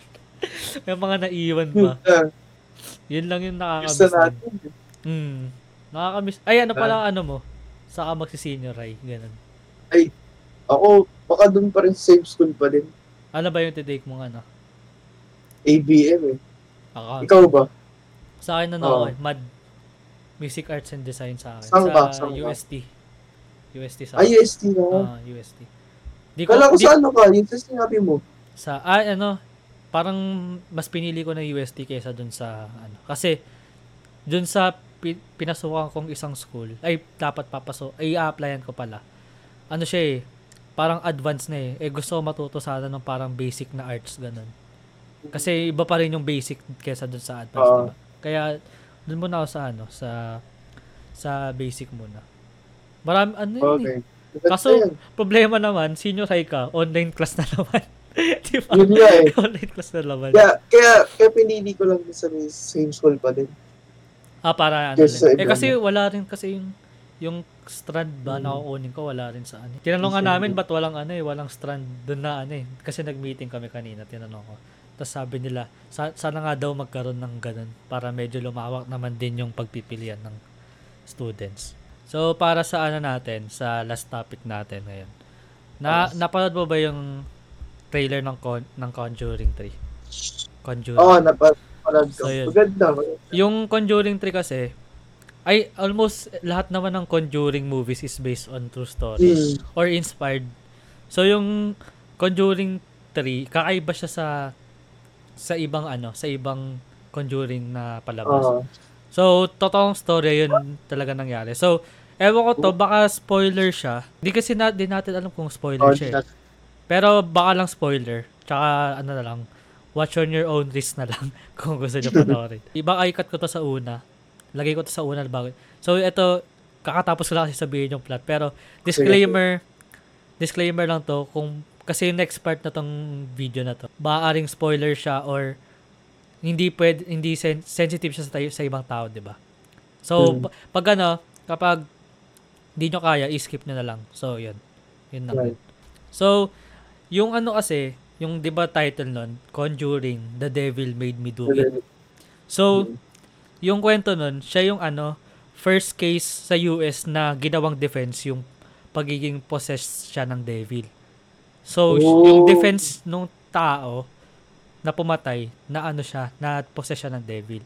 may mga naiwan pa. Ah, Yun lang yung nakakamiss. Natin. Hmm. Nakakamiss. Ay, ano pala, ano mo? Saka magsi-senior high. Ganun. Ako, baka doon pa rin sa same school pa din. Ano ba yung titake mong ano? ABM eh. Account. Ikaw ba? Sa akin ano Oo. ako eh, MAD. Music Arts and Design sa akin. Saan sa ba? Saan ba? UST. UST sa Ay, akin. UST na. Ah, UST. Di ko, Kala ko di- sa ano ka, yung sa sinabi mo. sa, ah, ano, parang mas pinili ko na UST kaysa dun sa, ano, kasi, dun sa pi- pinasukan kong isang school, ay, dapat papasok, ay, a-applyan ko pala. Ano siya eh, parang advanced na eh. Eh, gusto ko matuto sana ng parang basic na arts, ganun. Kasi iba pa rin yung basic kaysa dun sa advanced, Oo. diba? Kaya, dun muna ako sa, ano, sa, sa basic muna. Marami, ano yun eh. Okay. Kaso-. Problema naman, senior high ka, online class na naman. Di ba? Yun nga eh. online class na naman. Kaya, kaya, kaya pinili ko lang sa same school pa din. Ah, para ano sa rin. Eh kasi wala rin kasi yung yung strand ba Mm. na kukunin ko wala rin sa ano. Tinanong nga namin sir. ba't walang ano eh, walang strand doon na ano eh. Kasi nag-meeting kami kanina, tinanong ko. Tapos sabi nila, sa, sana nga daw magkaroon ng ganun para medyo lumawak naman din yung pagpipilian ng students. So, para sa ano natin, sa last topic natin ngayon. Na, Yes. napanood mo ba yung trailer ng, Con, ng Conjuring 3? Conjuring. Oo, oh, napapanood ko. So, yun. Maganda. maganda. Yung Conjuring 3 kasi, ay almost lahat naman ng Conjuring movies is based on true stories Hmm. or inspired. So yung Conjuring 3, kakaiba siya sa sa ibang ano, sa ibang Conjuring na palabas. Oo. So totoong story yun talaga nangyari. So ewan ko to, baka spoiler siya. Hindi kasi na, di natin alam kung spoiler Oo, siya. eh. Pero baka lang spoiler. Tsaka ano na lang, watch on your own risk na lang kung gusto nyo panoorin. Ibang ikat ko to sa una. Lagay ko to sa una bago. So ito, kakatapos ko lang kasi sabihin yung plot. Pero disclaimer, disclaimer lang to kung kasi yung next part na tong video na to, maaaring spoiler siya or hindi pwede, hindi sen- sensitive siya sa, tayo, sa ibang tao, di ba? So, pa- pag ano, kapag hindi nyo kaya, i-skip nyo na lang. So, yun. Yun lang. Right. So, yung ano kasi, yung 'di ba title nun, Conjuring, The Devil Made Me Do It. So, yung kwento nun, siya yung ano, first case sa US na ginawang defense yung pagiging possessed siya ng devil. So, Oh. yung defense nung tao na pumatay, na ano siya, na possess siya ng devil.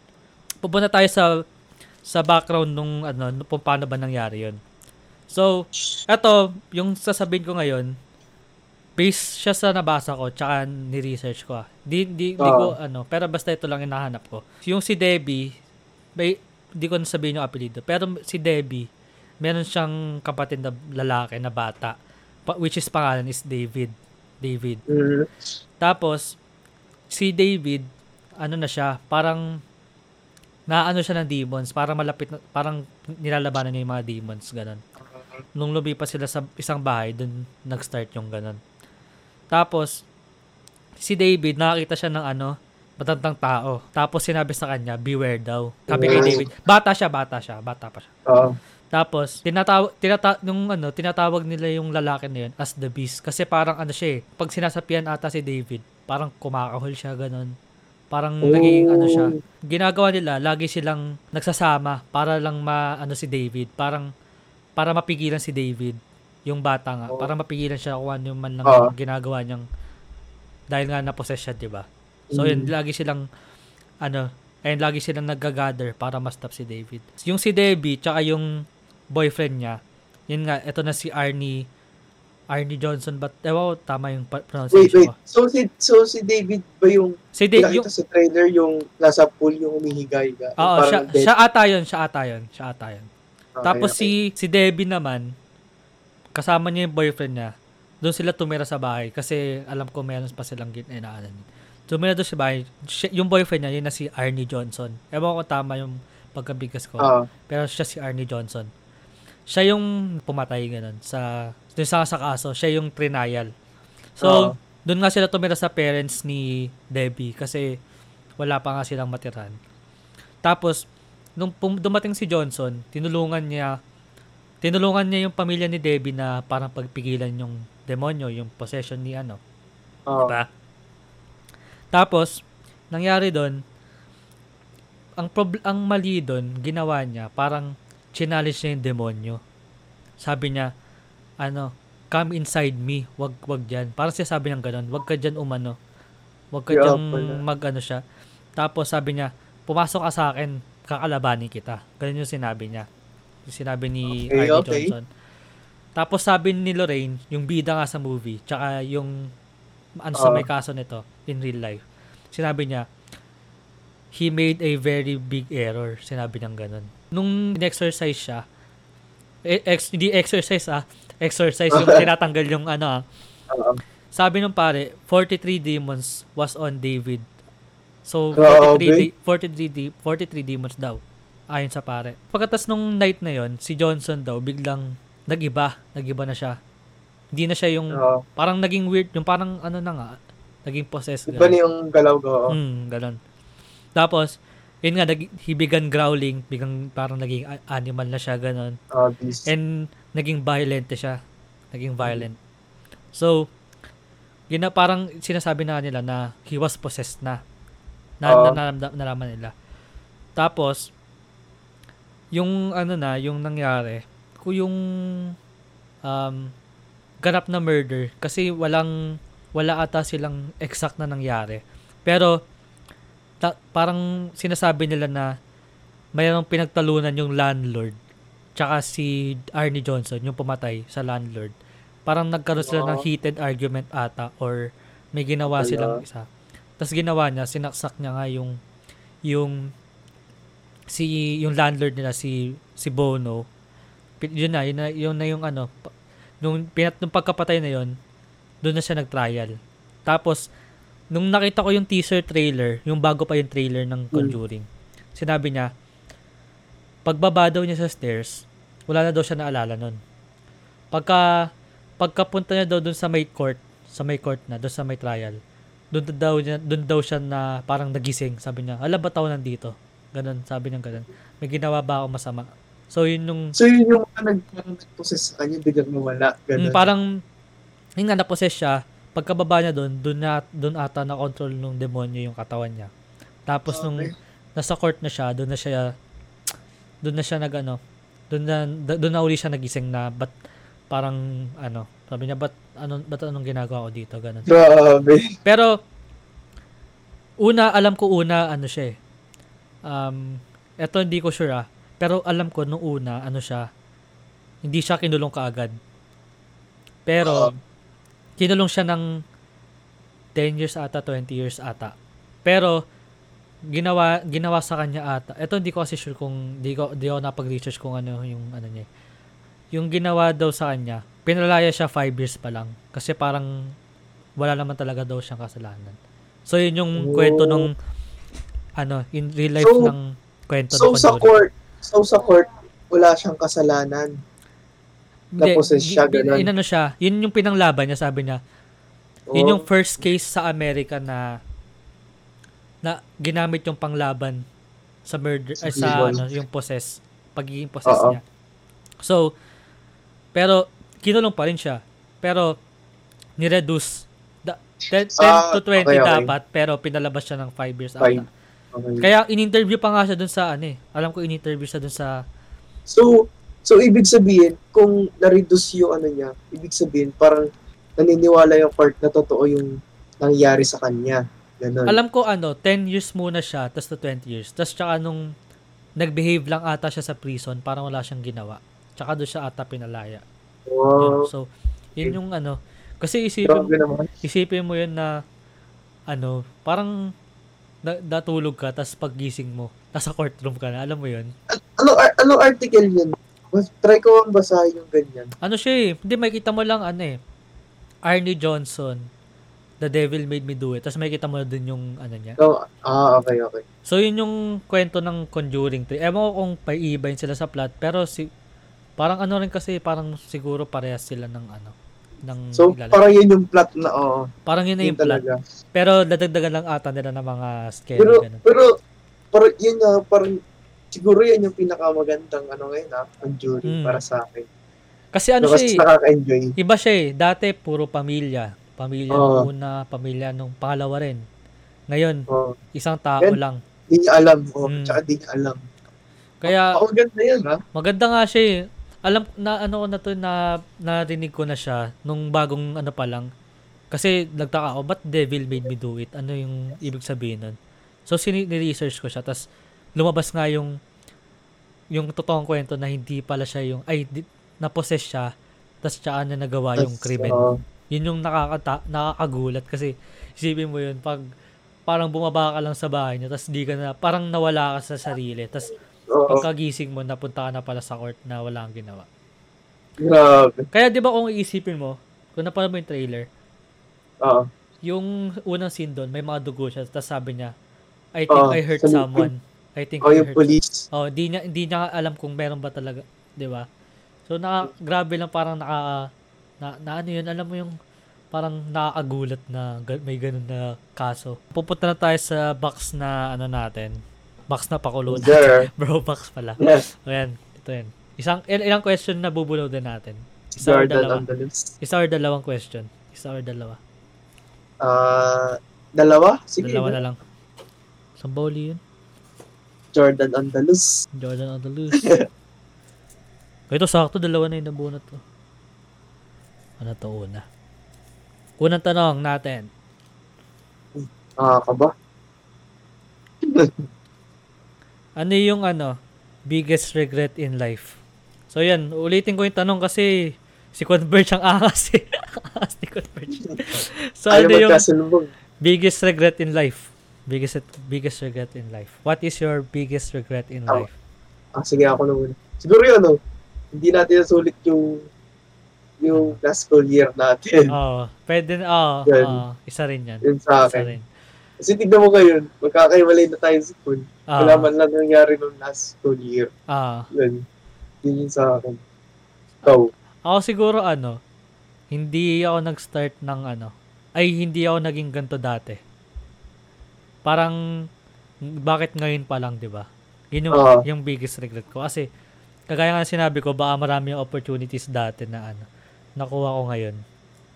Pupunta tayo sa sa background nung ano, nung kung paano ba nangyari yun. So, eto, yung sasabihin ko ngayon, based siya sa nabasa ko, tsaka ni-research ko ah. Di, di, di Ah. ko, ano, pero basta ito lang hinahanap ko. Yung si Debbie, may, di ko nasabihin yung apelido, pero si Debbie, meron siyang kapatid na lalaki na bata, pa- which is pangalan is David. David. Mm. Tapos, si David, ano na siya, parang naano siya ng demons, parang malapit, na, parang nilalabanan niya yung mga demons, ganun. Nung lumipas sila sa isang bahay, dun nag-start yung ganun. Tapos, si David, nakakita siya ng ano, matandang tao. Tapos sinabi sa kanya, beware daw. Sabi kay. David, bata siya, bata siya, bata pa siya. Oo. Tapos, tinatawag, tinata, nung ano, tinatawag nila yung lalaki na yun as the beast. Kasi parang ano siya eh, pag sinasapian ata si David, parang kumakahol siya, ganun. Parang Oh. nagiging ano siya. Ginagawa nila, lagi silang nagsasama para lang ma, ano si David. Parang, para mapigilan si David, yung bata nga. Oh. Para mapigilan siya kung ano yung man lang yung ginagawa niyang, dahil nga na-possess siya, di ba? So, yun, Mm. lagi silang, ano, ayun, lagi silang nag-gather para ma-stop si David. Yung si Debbie, tsaka yung boyfriend niya, yun nga, ito na si Arnie, Arnie Johnson, but, ewan ko, tama yung pa- Wait, pronunciation wait. ko. So si so si David ba yung Si David, nakita yung, sa trailer yung nasa pool yung umihiga-higa? Yung oo, siya, dead. siya ata yun, siya ata yun, siya ata yun. Okay, Tapos okay. si, si Debbie naman, kasama niya yung boyfriend niya, doon sila tumira sa bahay kasi alam ko meron pa silang ginaanan. Tumira doon sa bahay. Siya- yung boyfriend niya, yun na si Arnie Johnson. Ewan ko tama yung pagkabigas ko. Oo. Pero siya si Arnie Johnson. Siya yung pumatay ganun sa dun sa, sa kaso, siya yung trinayal. So, Oo. doon nga sila tumira sa parents ni Debbie kasi wala pa nga silang matiran. Tapos, nung dumating si Johnson, tinulungan niya tinulungan niya yung pamilya ni Debbie na parang pagpigilan yung demonyo, yung possession ni ano, Oo. Diba? Tapos, nangyari doon, ang prob- ang mali doon, ginawa niya, parang challenge niya yung demonyo. Sabi niya, ano, come inside me, wag wag diyan. Parang siya sabi ng ganun, wag ka diyan umano. Wag ka Yeah, diyan pala. mag ano siya. Tapos sabi niya, pumasok ka sa akin, kakalabanin kita. Ganun yung sinabi niya. Yung sinabi ni Okay, Arnie okay. Johnson. Tapos sabi ni Lorraine, yung bida nga sa movie, tsaka yung ano sa Ah. may kaso nito in real life. Sinabi niya, he made a very big error. Sinabi niyang ganun. Nung in-exercise siya, eh, ex, hindi exercise ah, exercise yung tinatanggal yung ano ah. Oo. Sabi nung pare, 43 demons was on David. So, Grabe. 43, de- 43, de- 43 demons daw. Ayon sa pare. Pagkatas nung night na yon si Johnson daw biglang nag-iba. Nag-iba na siya. Hindi na siya yung, Oo. parang naging weird, yung parang ano na nga, naging possessed. Iba na yung galaw ko. Hmm, ganun. Tapos, yun nga, nag, he began growling, biglang parang naging animal na siya, ganun. Uh, beast. And naging violent siya. Naging violent. So, gina, parang sinasabi na nila na he was possessed na. Na, Oo. na, naramdam- nalaman nila. Tapos, yung ano na, yung nangyari, kung yung um, ganap na murder, kasi walang, wala ata silang exact na nangyari. Pero, ta- parang sinasabi nila na mayroong pinagtalunan yung landlord tsaka si Arnie Johnson, yung pumatay sa landlord. Parang nagkaroon sila ng Oo. heated argument ata or may ginawa silang isa. Tapos ginawa niya, sinaksak niya nga yung yung si yung landlord nila si si Bono. Yun na, yun na, yun na yung ano, nung, pinat, nung pagkapatay na yun, doon na siya nag-trial. Tapos, nung nakita ko yung teaser trailer, yung bago pa yung trailer ng Conjuring, sinabi niya, pagbaba daw niya sa stairs, wala na daw siya naalala nun. Pagka, pagkapunta niya daw dun sa may court, sa may court na, dun sa may trial, dun daw, niya, dun daw siya na parang nagising. Sabi niya, ala ba tao nandito? Ganun, sabi niya ganun. May ginawa ba ako masama? So, yun yung, So yun yung mga nag- nag-possess sa kanya, biglang nawala. Ganun. Mm, parang yung nga na-possess siya, pagkababa niya doon, doon na doon ata na control ng demonyo yung katawan niya. Tapos nung Okay. nasa court na siya, doon na siya doon na siya nagano, doon na doon na uli siya nagising na but parang ano, sabi niya ba't ano ba't anong ginagawa ko dito ganun. Grabe. Pero una alam ko una ano siya eh. Um eto hindi ko sure ah. Pero alam ko nung una ano siya hindi siya kinulong kaagad. Pero Oo. kinulong siya ng 10 years ata, 20 years ata. Pero ginawa ginawa sa kanya ata. Ito hindi ko kasi sure kung di ko di ako napag-research kung ano yung ano niya. Yung ginawa daw sa kanya, pinalaya siya 5 years pa lang kasi parang wala naman talaga daw siyang kasalanan. So yun yung Oh. kwento nung ano, in real life So- ng kwento So ng sa Conjuring. court, so sa court, wala siyang kasalanan. Hindi, Tapos siya, ganun. inano siya, yun yung pinanglaban niya, sabi niya. Yun Oh. yung first case sa Amerika na na ginamit yung panglaban sa murder ay sa ano, yung possess, pagiging possess Oo. niya. So, pero kinulong pa rin siya. Pero ni-reduce da, 10, 10 Ah, to 20 okay, okay. dapat pero pinalabas siya ng 5 years ata. Okay. Kaya in-interview pa nga siya dun sa ano eh. Alam ko in-interview siya dun sa So, so ibig sabihin, kung na-reduce yung ano niya, ibig sabihin, parang naniniwala yung court na totoo yung nangyari sa kanya. Ganun. Alam ko ano, 10 years muna siya, tapos to 20 years. Tapos tsaka nung nag-behave lang ata siya sa prison, parang wala siyang ginawa. Tsaka doon siya ata pinalaya. Yun. Wow. So, yun yung ano. Kasi isipin, isipin mo yun na, ano, parang na, natulog ka, tapos paggising mo, nasa courtroom ka na. Alam mo yun? Ano, ano article yun? Mas- Try ko ang basahin yung ganyan. Ano siya eh, hindi, makikita mo lang ano eh, Arnie Johnson, The Devil Made Me Do It. Tapos makikita mo din yung ano niya. No, ah, okay, okay. So, yun yung kwento ng Conjuring 3. Ewan ko kung paiibayin sila sa plot, pero si parang ano rin kasi, parang siguro parehas sila ng ano, ng So, ilalagay. parang yun yung plot na, oo. parang yun na Yun yung plot. talaga. Pero dadagdagan lang ata nila ng mga scary Pero, ganun. pero, parang yun nga, parang, siguro yan yung pinakamagandang, ano ngayon, ha, ang jury Mm. para sa akin. Kasi ano Ano siya eh, nakaka-enjoy. iba siya eh. Dati puro pamilya. Pamilya Oo. nung una, pamilya nung pangalawa rin. Ngayon, Oo. isang tao Yan. lang. Di niya alam, oh, Mm. tsaka di niya alam. Kaya, Ako ganda yan, ha? Maganda nga siya eh. Alam na ano ko na to na narinig ko na siya nung bagong ano pa lang. Kasi nagtaka ako, ba't devil made me do it? Ano yung ibig sabihin nun? So, sini-research ko siya. Tapos, lumabas nga yung yung totoong kwento na hindi pala siya yung, ay, di, na-possess siya. Tapos, tsaka niya nagawa yung krimen. oo. Yun yung nakakata, nakakagulat kasi isipin mo yun, pag parang bumaba ka lang sa bahay niyo, tapos di ka na, parang nawala ka sa sarili. Tapos, Oo. pagkagising mo, napunta ka na pala sa court na wala kang ginawa. Grabe. Kaya 'di ba kung iisipin mo, kung napanood mo yung trailer, Oo. yung unang scene doon, may mga dugo siya, tapos sabi niya, I think Oo, I hurt sa lupin. someone. I think Oh, I yung hurt. police. Oh, di niya hindi niya alam kung meron ba talaga, 'di ba? So naka grabe lang parang naka na, na ano yun, alam mo yung parang nakakagulat na ga- may ganun na kaso. Pupunta na tayo sa box na ano natin. Box na pakulo na. There. Bro box pala. Yes. Ayan, ito yan. Isang il- ilang question na bubulol din natin. Isa or dalawa? Andalus. Isa or dalawang question? Isa or dalawa? Ah, dalawa? Sige. Dalawa na lang. Samboli yun. Jordan Andalus. Jordan Andalus. Ito sakto, dalawa na yung nabunot ko. Ano to una? Unang tanong natin. Ah, ka ba? Ano yung ano, biggest regret in life? So yan, ulitin ko yung tanong kasi si Converge ang angas eh. Angas ni Converge. so Ayaw ano yung biggest regret in life? Biggest biggest regret in life. What is your biggest regret in Ako. life? Ah, sige ako na muna. Siguro yun, no? Hindi natin nasulit yung yung last school year natin. Oh, pwede na, oh, oh, isa rin yan. Yun sa Isa akin. rin. Kasi tignan mo ngayon, magkakaiwalay na tayo sa school. Ah, Wala man lang nangyari nung last school year. ah. Yun. Yun yung sa akin. Ikaw. Ako siguro ano, hindi ako nag-start ng ano, ay hindi ako naging ganto dati. Parang bakit ngayon pa lang, 'di ba? Yun yung, Oo. yung biggest regret ko kasi kagaya nga sinabi ko, baka marami yung opportunities dati na ano, nakuha ko ngayon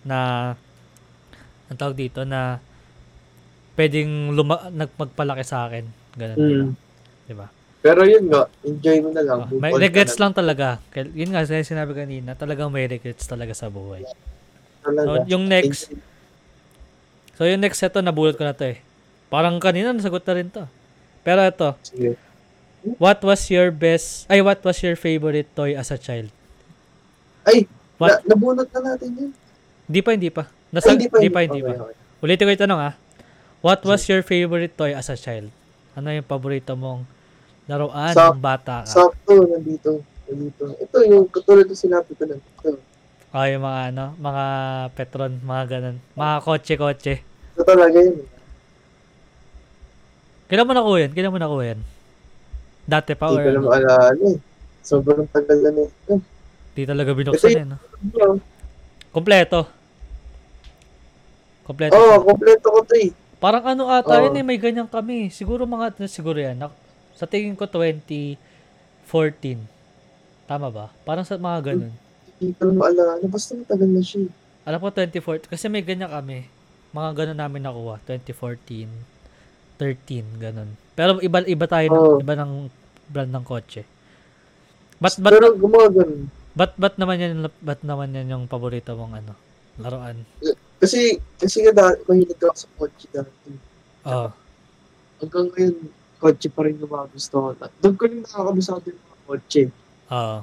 na ang tawag dito na pwedeng luma, nagpagpalaki sa akin. Ganun, Mm. di ba? Pero yun nga, enjoy mo na lang. Oh, may regrets lang talaga. Kaya- Yun nga, sinabi sinabi kanina, talagang may regrets talaga sa buhay. Talaga. So, yung next. So yung next ito, nabulot ko na to eh. Parang kanina, nasagot na rin to. Pero ito, Sige. what was your best, ay what was your favorite toy as a child? Ay, What? na, nabunot na natin yun. Hindi pa, hindi pa. Nasa, Ay, hindi pa, hindi pa. Okay, okay. Ulitin ko yung tanong ah. What was your favorite toy as a child? Ano yung paborito mong laruan Sa- ng bata ka? Sakto, nandito. Nandito. Ito yung katulad ng sinabi ko lang. Ito. oh, yung mga ano, mga petron, mga ganun. Mga kotse-kotse. Ito talaga yun. Kailan mo nakuha yan? Kailan mo nakuha yan? Dati pa Hindi ko na ano? maalala eh. Sobrang tagal na na ito. Di talaga binuksan eh, no? Kompleto. Kompleto. Oo, oh, kompleto ko to eh. Parang ano ata Oo. yun eh, may ganyan kami. Siguro mga, siguro yan. Nak- Sa tingin ko 2014. Tama ba? Parang sa mga ganun. Hindi ko maalala. Basta matagal na siya eh. Alam ko 2014, kasi may ganyan kami. Mga ganun namin nakuha. 2014, 13, ganun. Pero iba iba tayo, ng, Oo. iba ng brand ng kotse. But, but, Pero gumagano. but, but naman yan, but naman yan yung paborito mong ano, laruan. Kasi, kasi nga dahil mahilig ako sa kotse dati. Oo. Hanggang ngayon, kotse pa rin yung mga gusto ko. Doon ko rin nakakabisado yung mga kotse. Oo.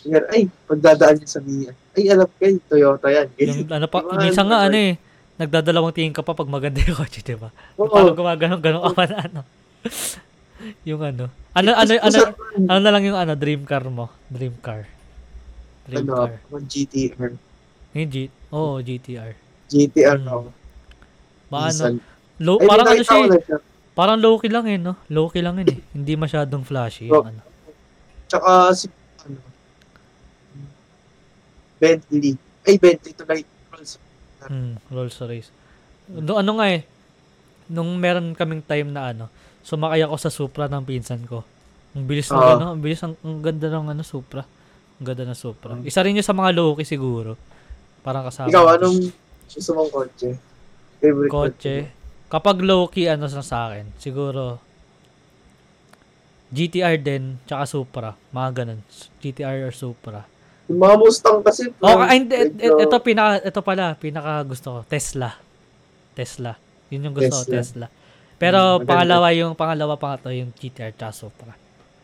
Kaya, ay, pagdadaan niya sa niya. Ay, alam kayo, Toyota yan. Yung ano pa, Diba, minsan nga ano, ano eh, nagdadalawang tingin ka pa pag maganda yung kotse, di ba? Oo. Parang gumaganon-ganon ka pa na ano. yung ano. Ano, ano, ano, ano na lang yung ano, dream car mo? Dream car. Dream ano, car. GTR. Yung G, oh, GTR. GTR Mm. no. Ba, ano, Diesel. low, Ay, parang ano siya eh, siya. parang low-key lang eh, no? Low-key lang yun eh. Hindi masyadong flashy. Yung ano. Tsaka si, ano, Bentley. Ay, Bentley to like, Rolls. Hmm, Rolls Royce. No, ano nga eh, nung meron kaming time na ano, sumakay ako sa Supra ng pinsan ko. Ang bilis ng Oo. ano, ang bilis, ang, ang ganda ng ano, Supra. Ang ganda ng Supra. Mm. Isa rin yun sa mga low-key siguro. Parang kasama. Ikaw, anong gusto mong kotse? Favorite kotse? Kapag low-key, ano sa sa akin, siguro, GTR din, tsaka Supra. Mga ganun. GTR or Supra. Yung mga Mustang kasi. Oh, parang ay, hindi, et- et- medyo- ito, pinaka, ito pala, pinaka gusto ko. Tesla. Tesla. Yun yung gusto ko, Tesla. Tesla. Pero Hmm, pangalawa yung, pangalawa pa to, yung GTR tsaka Supra.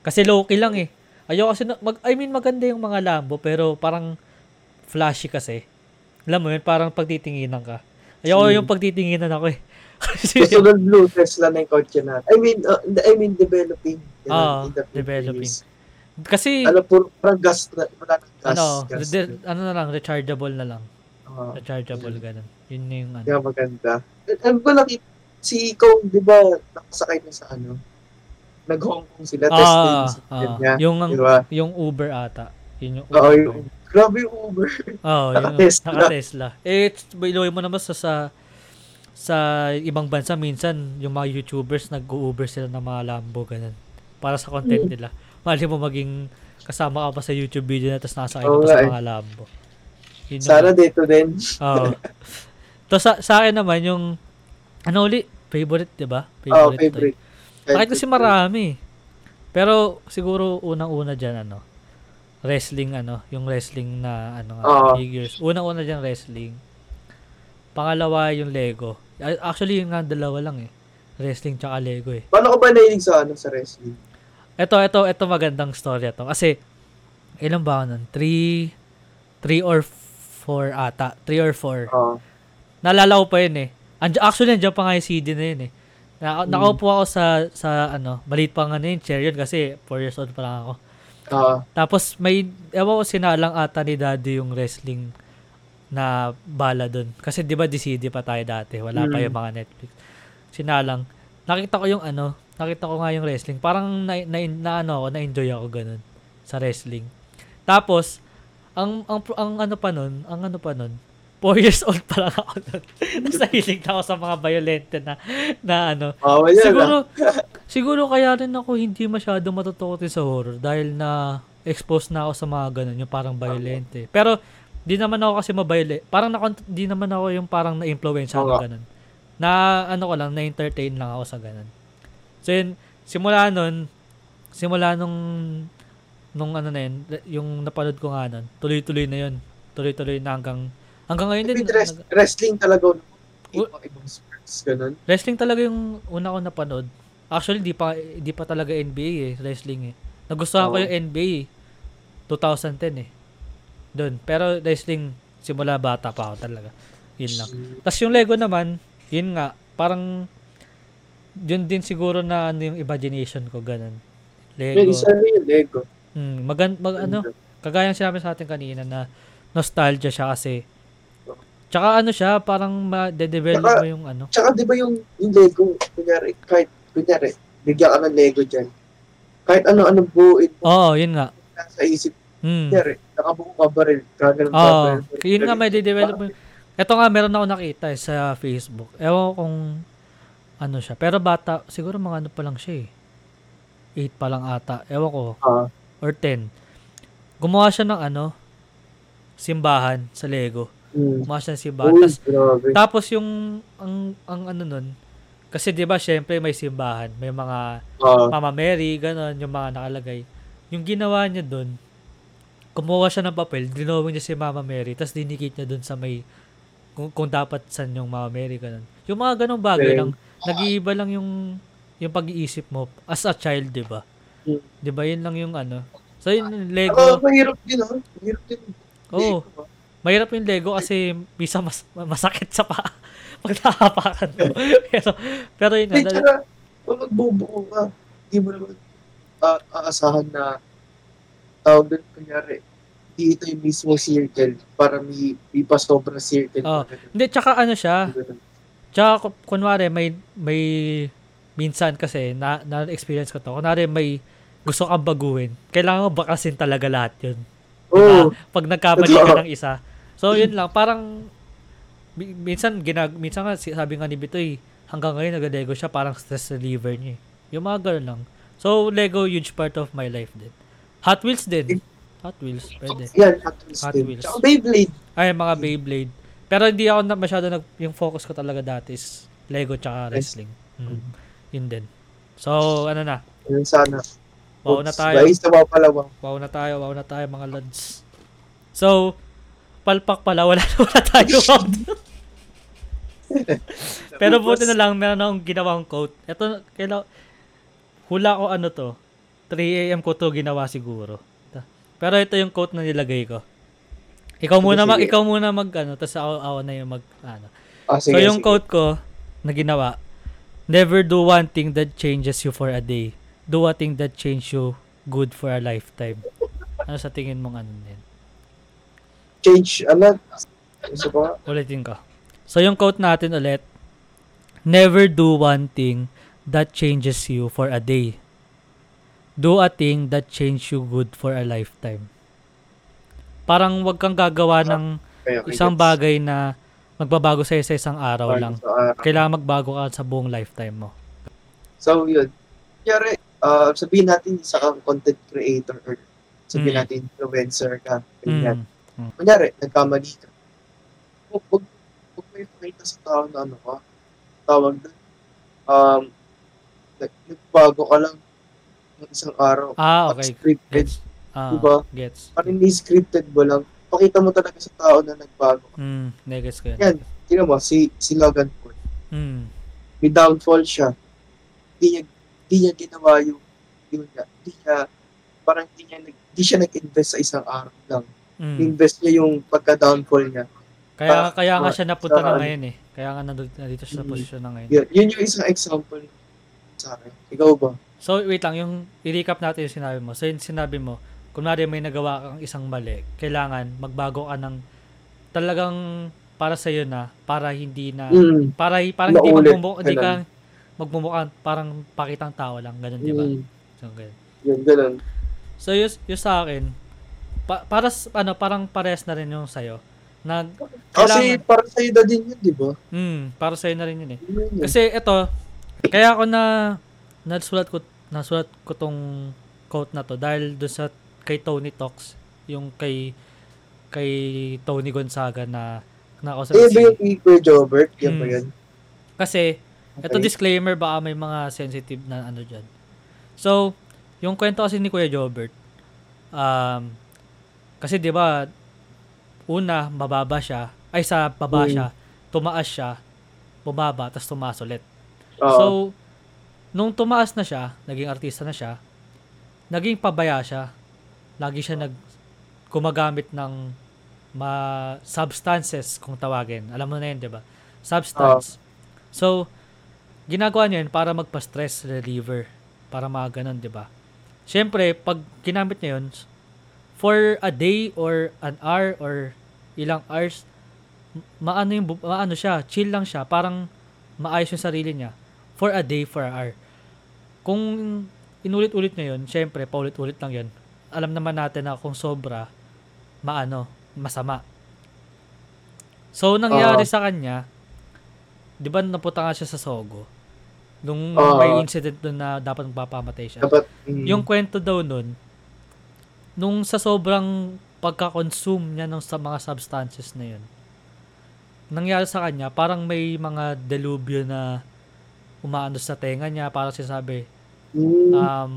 Kasi low-key lang eh. Ayoko kasi, mag, I mean, maganda yung mga Lambo, pero parang flashy kasi. Alam mo yun, parang pagtitinginan ka. Ayoko Hmm. yung pagtitinginan ako eh. Susunod blue Tesla na yung kotse natin. I mean, uh, I mean developing. Yan Oo, few developing. years. kasi Ano, puro, parang gas na, wala gas. ano, gas re- ano na lang, rechargeable na lang. Oo. Rechargeable, ganun. Yun na yung ano. Kaya maganda. Ano ba nakita? Si Kong, di ba, nakasakay na sa ano? Nag-Hong Kong sila, testing Ah, sa ah, niya. yung, Di ba? yung Uber ata. Yun yung Oo, Uber. yung, grabe yung Uber. Oo, yung Naka-Tesla. naka-Tesla. Eh, biloy mo naman sa, sa sa ibang bansa, minsan, yung mga YouTubers, nag-Uber sila ng mga Lambo, ganun. Para sa content Mm. nila. Mali mo maging kasama ka pa sa YouTube video na tapos nasa ka Oo pa sa eh. mga Lambo. Yun Sana dito din. Oo. To sa, sa akin naman yung ano uli? Favorite, 'di ba? Oh, toy. favorite. Bakit kasi marami. Pero siguro unang-una diyan ano, wrestling ano, yung wrestling na ano nga, Oo. figures. Unang-una diyan wrestling. Pangalawa yung Lego. Actually yung nga dalawa lang eh. Wrestling tsaka Lego eh. Paano ka ba nahilig sa ano sa wrestling? Ito, ito, ito magandang storya to. Kasi, ilan ba ako nun? 3, 3 or 4 ata. 3 or 4. Oo. Naalala ko pa yun eh. Andiyan, actually, nandiyan pa nga yung CD na yun eh. Na, Hmm. Nakaupo ako sa, sa ano, maliit pa nga na yun, chair yun kasi 4 years old pa lang ako. Tapos may, ewan ko sinalang ata ni daddy yung wrestling na bala dun. Kasi di ba DCD pa tayo dati, wala pa Mm. yung mga Netflix. Sinalang, nakita ko yung ano, nakita ko nga yung wrestling. Parang na, na, na ano ako, na-enjoy ako ganun sa wrestling. Tapos, ang, ang, ang ano pa nun, ang ano pa nun, 4 years old pa lang ako nun. Tapos nahilig na ako sa mga violente na, na ano, Bawal yan, ah. siguro, siguro kaya rin ako hindi masyado matutukotin sa horror dahil na exposed na ako sa mga ganun, yung parang violente. Pero, di naman ako kasi mabiolate. Parang na, di naman ako yung parang ng nga. ganun. Na, ano ko lang, na-entertain lang ako sa ganun. So, yun, simula nun, simula nung, nung ano na yun, yung napanood ko nga nun, tuloy-tuloy na yun. Tuloy-tuloy na hanggang, hanggang ngayon din. Rest, wrestling talaga. U- Ibang sports, ganun. Wrestling talaga yung una ko napanood. Actually, di pa di pa talaga NBA eh, wrestling eh. Nagustuhan ko Oo. yung NBA 2010 eh. Doon. Pero wrestling simula bata pa ako talaga. Yun lang. Tapos yung Lego naman, yun nga, parang yun din siguro na ano yung imagination ko ganun. May Lego. isa rin yung Lego. Hmm, magan mag ano, kagaya ng sinabi sa atin kanina na nostalgia siya kasi Tsaka ano siya, parang ma-develop Tsaka- mo yung ano. Tsaka di ba yung, yung Lego, kunyari, kahit, kunyari, bigyan ka ng Lego dyan. Kahit ano-ano buuin mo Oo, yun nga. nasa isip, Hmm. kunyari, nakabuo ka ba rin? Gaganon ka Oo. ba yun nga may develop mo. Ito nga meron ako nakita eh, sa Facebook. Ewan kung ano siya. Pero bata, siguro mga ano pa lang siya eh. 8 pa lang ata. Ewan ko. Ah, Or 10. Gumawa siya ng ano, simbahan sa Lego. Mm. Ng simbahan. Uy, Tas, grabe. tapos yung, ang, ang ano nun, kasi di ba syempre may simbahan. May mga Ah, Mama Mary, ganon, yung mga nakalagay. Yung ginawa niya dun, kumuha siya ng papel, drawing niya si Mama Mary, tapos dinikit niya dun sa may, kung, kung dapat san yung Mama Mary, ganon. Yung mga ganong bagay Okay. lang, nag-iiba lang yung, yung pag-iisip mo as a child, di ba? Hmm. Di ba, yun lang yung ano. So, yun, Lego, mahirap din, ha? Mahirap din. oo, mahirap yung Lego kasi misa mas, masakit sa pa pag nakapakan mo. pero, pero yun nga, Hindi, tsaka, kung magbubuo ka, hindi mo naman ah, aasahan na tawag doon, kunyari, hindi ito yung mismo circle para may, may pa sobrang circle. Ganun. hindi, tsaka ano siya. Tsaka, ku- kunwari, may, may, minsan kasi, na, na-experience ko to, kunwari, may gusto kang baguhin, kailangan mo bakasin talaga lahat yun. Oo. Pag nagkamali ka ng isa. So, yun lang, parang, mi- minsan, ginag, minsan nga, sabi nga ni Bitoy, hanggang ngayon, nag-Lego siya, parang stress reliever niya. eh. Yung mga ganun lang. So, Lego, huge part of my life din. Hot Wheels din. Hot Wheels, pwede. Yan, Hot Wheels Hot din. Wheels. Tsaka Beyblade. Ay, mga Beyblade. Pero hindi ako na masyado nag yung focus ko talaga dati is Lego tsaka wrestling. Mm. Yun din. So, ano na? Yun sana. Wow na tayo. Guys, napapalawang. Wow na tayo. Wow na tayo mga lads. So, palpak pala. Wala na wala tayo. Pero buti na lang, meron akong ginawang quote. Ito, kaila, hula ko ano to. 3 a.m. ko to ginawa siguro. Pero ito yung quote na nilagay ko. Ikaw Sige, muna mag, sige. ikaw muna mag, ano, tapos ako, ako na yung mag, ano. So sige, yung sige. quote ko na ginawa, never do one thing that changes you for a day. Do a thing that changes you good for a lifetime. Ano sa tingin mong ano din? Change, ano? Ko nga. Ulitin ko. So yung quote natin ulit, never do one thing that changes you for a day. Do a thing that changes you good for a lifetime. Parang wag kang gagawa ng isang bagay na magbabago sa'yo sa isang araw lang. sa. Kailangan magbago ka sa buong lifetime mo. So, yun. Kunyari, ah, sabihin natin isa kang content creator or sabihin Mm. natin influencer ka. Ganyan. Mm. Kunyari, nagkamali ka. Huwag, huwag, huwag mo ipakita sa tao na ano ka, tawag doon, um, nag- nagbago ka lang ng isang araw. Ah, At okay. scripted. Gets. Ah, Diba? Gets. Parang hindi scripted mo lang. Pakita mo talaga sa tao na nagbago. Hmm, gets ko yan. Yan. Tingnan mo, si, si Logan Paul. Hmm. May downfall siya. Hindi niya, hindi niya ginawa yung, yun nga, hindi niya, parang hindi niya, hindi siya nag-invest sa isang araw lang. Hmm. Invest niya yung pagka-downfall niya. Kaya Ah, kaya nga ah, siya napunta na sa- ngayon eh. Kaya nga nandito, siya sa Mm. posisyon na ngayon. Yun, yun yung isang example sa akin. Ikaw ba? So, wait lang, yung i-recap natin yung sinabi mo. So, yung sinabi mo, kunwari may nagawa kang isang mali, kailangan magbago ka ng talagang para sa na, para hindi na, Mm. para parang hindi magmumukha, hindi ka magmumukha, parang pakitang tao lang, ganun, di ba? Mm. So, ganun. Yun, ganun. So, yung, yung sa akin, pa, para, ano, parang pares na rin yung sa'yo. Na, Kasi para sa na din yun, di ba? hmm, para sa'yo na rin yun eh. Yun yun. Kasi ito, kaya ako na nasulat ko nasulat ko tong quote na to dahil doon sa kay Tony Talks, yung kay kay Tony Gonzaga na na Eh, ba yung kay Kuya Jobert? Yan ba yan? Kasi ito Okay. disclaimer baka may mga sensitive na ano diyan. So, yung kwento kasi ni Kuya Jobert um kasi 'di ba una mababa siya, ay sa baba Mm. siya, tumaas siya, bumaba, tapos tumaas ulit. Oo. So, nung tumaas na siya, naging artista na siya, naging pabaya siya. Lagi siya nag gumagamit ng ma substances kung tawagin. Alam mo na yun, 'di ba? Substance. So, ginagawa niya yun para magpa-stress reliever, para mga ganun, 'di ba? Siyempre, pag ginamit niya yun, for a day or an hour or ilang hours, ma- maano yung maano siya, chill lang siya, parang maayos yung sarili niya for a day, for an hour. Kung inulit-ulit niya yun, syempre, paulit-ulit lang yun. Alam naman natin na kung sobra, maano, masama. So, nangyari Oo. sa kanya, di ba napunta nga siya sa Sogo? Nung Oo. may incident doon na dapat magpapamatay siya. Dapat, mm, Yung kwento daw nun, nung sa sobrang pagka-consume niya ng sa mga substances na yun, nangyari sa kanya, parang may mga delubyo na umaano sa tenga niya, parang sinasabi, mm, um,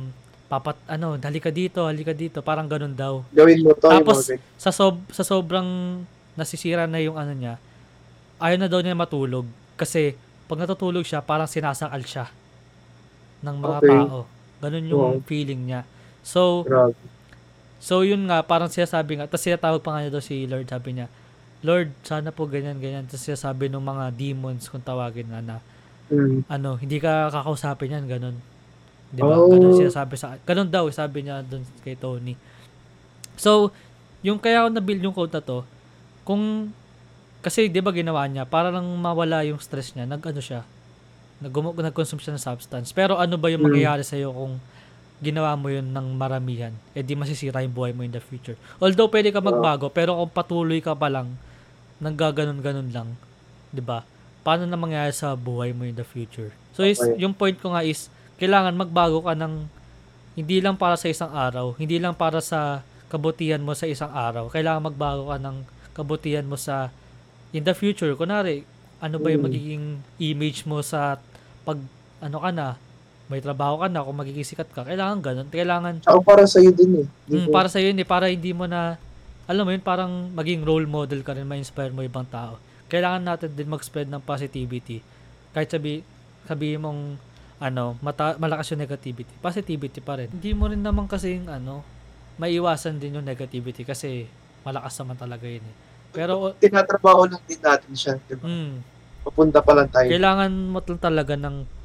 papat, ano, halika dito, halika dito, parang ganun daw. gawin mo to. tapos, yung Sa, sob, sa sobrang nasisira na yung ano niya, ayaw na daw niya matulog. Kasi, pag natutulog siya, parang sinasakal siya ng mga Okay. tao. Ganun yung Wow. feeling niya. So, Grabe. So yun nga, parang sinasabi nga, tapos sinatawag pa nga niya daw si Lord, sabi niya, Lord, sana po ganyan, ganyan. Tapos sinasabi ng mga demons kung tawagin nga na, Mm. ano, hindi ka kakausapin yan, ganun. Di ba? Oh. Ganun sinasabi sa, ganun daw, sabi niya dun kay Tony. So, yung kaya ako nabuild yung quote na to, kung, kasi di ba ginawa niya, para lang mawala yung stress niya, nag-ano siya, nag nag-consume siya ng substance. Pero ano ba yung Mm. mangyayari sa'yo kung ginawa mo yun ng maramihan, eh di masisira yung buhay mo in the future. Although pwede ka magbago, pero kung patuloy ka pa lang, nanggaganon-ganon lang, di ba? Paano na mangyayari sa buhay mo in the future? So is, Okay. yung point ko nga is, kailangan magbago ka ng hindi lang para sa isang araw, hindi lang para sa kabutihan mo sa isang araw. Kailangan magbago ka ng kabutihan mo sa in the future. Kunwari, ano ba yung Mm. magiging image mo sa pag ano ka na, may trabaho ka na, kung magiging sikat ka, kailangan ganun. Kailangan, Tsaka para sa'yo din eh. Di mm, para sa yun eh, para hindi mo na, alam mo yun, parang maging role model ka rin, ma-inspire mo ibang tao. Kailangan natin din mag-spread ng positivity. Kahit sabi, sabihin mong, ano, mata, malakas yung negativity. Positivity pa rin. Hindi mo rin naman kasing, ano, maiwasan din yung negativity kasi malakas naman talaga yun eh. Pero, Tinatrabaho lang din natin siya. Di ba? mm, Papunta pa lang tayo. kailangan mo tal- talaga ng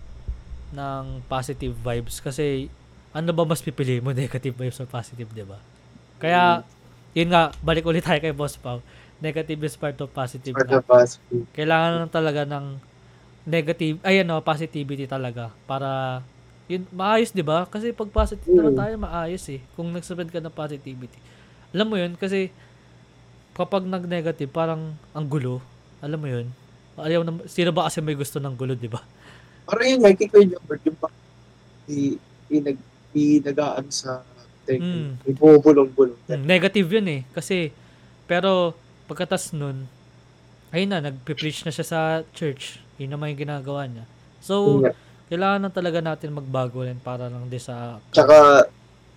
ng positive vibes kasi ano ba mas pipili mo negative vibes or positive, 'di ba? Kaya yun nga, balik ulit tayo kay Boss Pao. Negative is part of positive. Part of positive. Kailangan lang talaga ng negative, ay ano, positivity talaga para yun maayos, 'di ba? Kasi pag positive naman Mm. tayo, maayos eh. Kung nag-spread ka ng positivity. Alam mo yun kasi kapag nag-negative, parang ang gulo. Alam mo yun? Ayaw na, sino ba kasi may gusto ng gulo, di ba? Parang yun, may kay Kuya Jobert, yung pa, i, i, nag, i, nagaan sa tech, Mm. may bumubulong-bulong. Mm, negative yun eh. Kasi, pero, pagkatas nun, ayun na, nagpe-preach na siya sa church. Yun naman yung ginagawa niya. So, nga. kailangan na talaga natin magbago rin para lang din sa... Tsaka,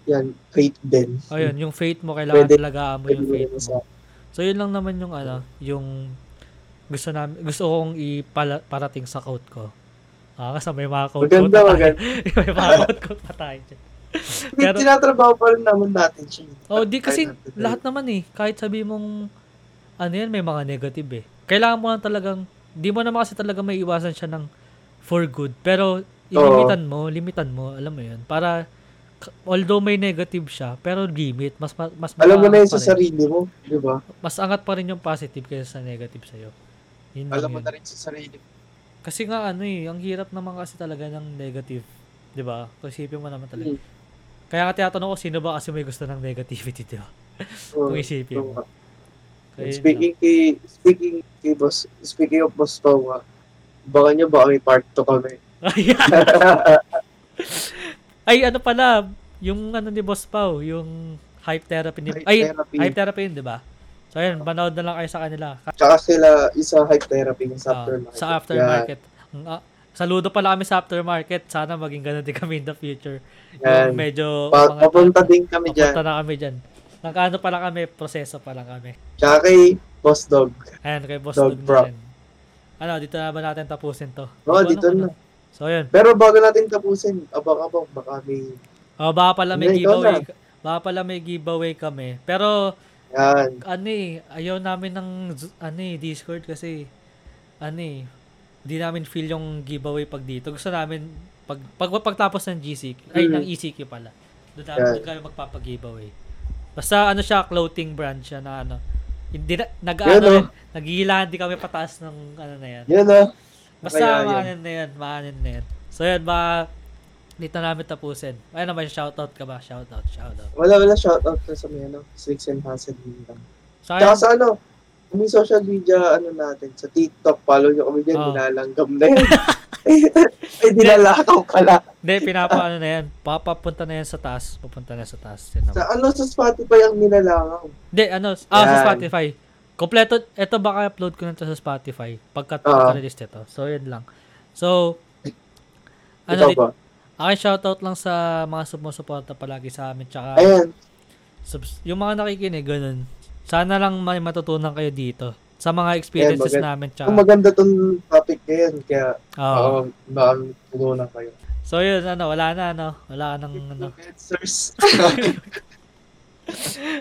yan, faith din. Ayun, yung faith mo, kailangan Pwede- talaga mo yung faith mo. sa So, yun lang naman yung ano, yung gusto namin, gusto kong iparating sa quote ko. Ah, kasi may mga quote Maganda, pa tayo. maganda. may mga quote quote pa tayo dyan. Pero, tinatrabaho pa rin naman natin siya. Oh, di kasi lahat naman eh, kahit sabi mong ano yan, may mga negative eh. Kailangan mo lang talagang, di mo naman kasi talaga may iwasan siya ng for good. Pero, ilimitan mo, limitan mo, alam mo yun. Para, although may negative siya, pero limit. Mas, ma- mas, Alam mo na yun sa sarili mo, di ba? Mas angat pa rin yung positive kaysa sa negative sa'yo. Yun Alam mo yun. na rin sa sarili mo. Kasi nga ano eh, ang hirap naman kasi talaga ng negative. 'Di ba? Isipin mo naman talaga. Hmm. Kaya nga tinatanong ko, sino ba kasi may gusto ng negativity, 'di ba? Kung isipin mo. Kaya Speaking kay, speaking kay boss, speaking of boss Pao nga, baka nyo baka may part 2 kami. Ay, ano pala, yung ano ni Boss Pau, yung hype therapy ni... Hype ay, therapy. hype therapy yun, 'di ba? So ayun, manood na lang kayo sa kanila. Tsaka sila, isa hype therapy yung sa Ah, aftermarket. sa aftermarket. Ang, ah, saludo pala kami sa aftermarket. Sana maging ganun din kami in the future. Yan. Yung medyo Pa- mga- papunta din kami dyan. Papunta na kami dyan. Nagkaano pa lang kami, proseso pa lang kami. Tsaka kay Boss Dog. Ayan, kay Boss Dog Dog na rin. Ano, dito na ba natin tapusin to? Oo, ko dito alam na. ano. So, yun. Pero bago natin tapusin, abang-abang, baka may... Oh, baka pala may ikaw giveaway. Baka pala may giveaway kami. Pero, Yan. ano eh, ayaw namin ng, z- ano eh, Discord kasi, ano eh, di namin feel yung giveaway pag dito. Gusto namin, pag, pag pagtapos ng GCQ, ay, Mm. ng ECQ pala. Doon namin, Yeah. doon kami magpapag-giveaway. Basta, ano siya, clothing brand siya na, ano, hindi na, nag, Yan, ano, oh. rin, naghihilahan din kami pataas ng, ano na yan. Yan ah. Basta Kaya yan. maanin na yan, maanin na yan. So yan, ba dito namin tapusin. Ayun naman, shoutout ka ba? Shoutout, shoutout. Wala, wala shoutout na sa may ano, Six and Hassle din lang. So, Tsaka sa ano, may social media, ano natin, sa TikTok, follow nyo kami dyan, Oh. nilalanggam na yan. Ay, nilalakaw pala. hindi, pinapa ano na yan. Papapunta na yan sa taas. Pupunta na sa taas. Yan. Sa ano, sa Spotify ang nilalangaw. Hindi, ano, ah, sa Yan. Spotify. Kompleto, eto baka upload ko na to sa Spotify. Pagka Ah. pagka-release ito. So, yun lang. So, ano, Ikaw ba? Akin shoutout lang sa mga sumusuporta palagi sa amin. Tsaka, Ayan. subs- yung mga nakikinig, ganun. Sana lang may matutunan kayo dito. Sa mga experiences maganda. namin. Tsaka, Kung maganda tong topic ngayon, kaya Oo. baka baka tulungan kayo. So yun, ano, wala na, ano, wala ka nang, ano, Answers.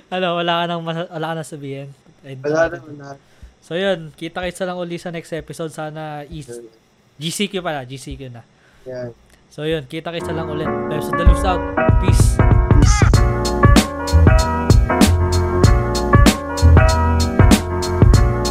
ano, wala ka nang, mas- wala ka nang sabihin. And, Wala na, wala. So yun, kita kita lang uli sa next episode. Sana is, GCQ pala, GCQ na. Yan. So yun, kita kita lang ulit. There's the loose out. Peace.